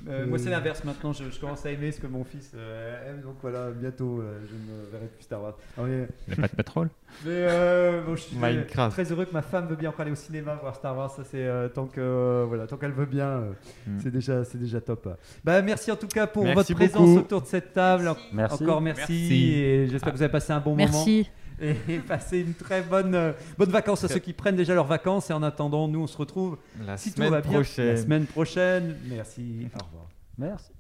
A: Euh, moi, c'est la l'inverse maintenant. Je, je commence à aimer ce que mon fils euh, aime. Donc voilà, bientôt, euh, je ne verrai plus Star Wars. Non, mais-
I: Le pas de pétrole
A: Mais euh, bon, je suis
B: Minecraft.
A: très heureux que ma femme veut bien encore aller au cinéma voir Star Wars. Ça, c'est euh, tant que euh, voilà, tant qu'elle veut bien, euh,
I: Mm.
A: c'est déjà, c'est déjà top. Bah, merci en tout cas pour
B: Merci
A: votre présence autour de cette table.
K: Merci.
A: Encore merci.
I: Merci.
A: Et j'espère que vous avez passé un bon moment.
J: Merci.
A: Et passez une très bonne, euh, bonne vacances à ceux qui prennent déjà leurs vacances. Et en attendant, nous, on se retrouve
B: La
A: si tout
B: semaine
A: va bien
B: prochaine.
A: la semaine prochaine. Merci. Au revoir.
K: Merci.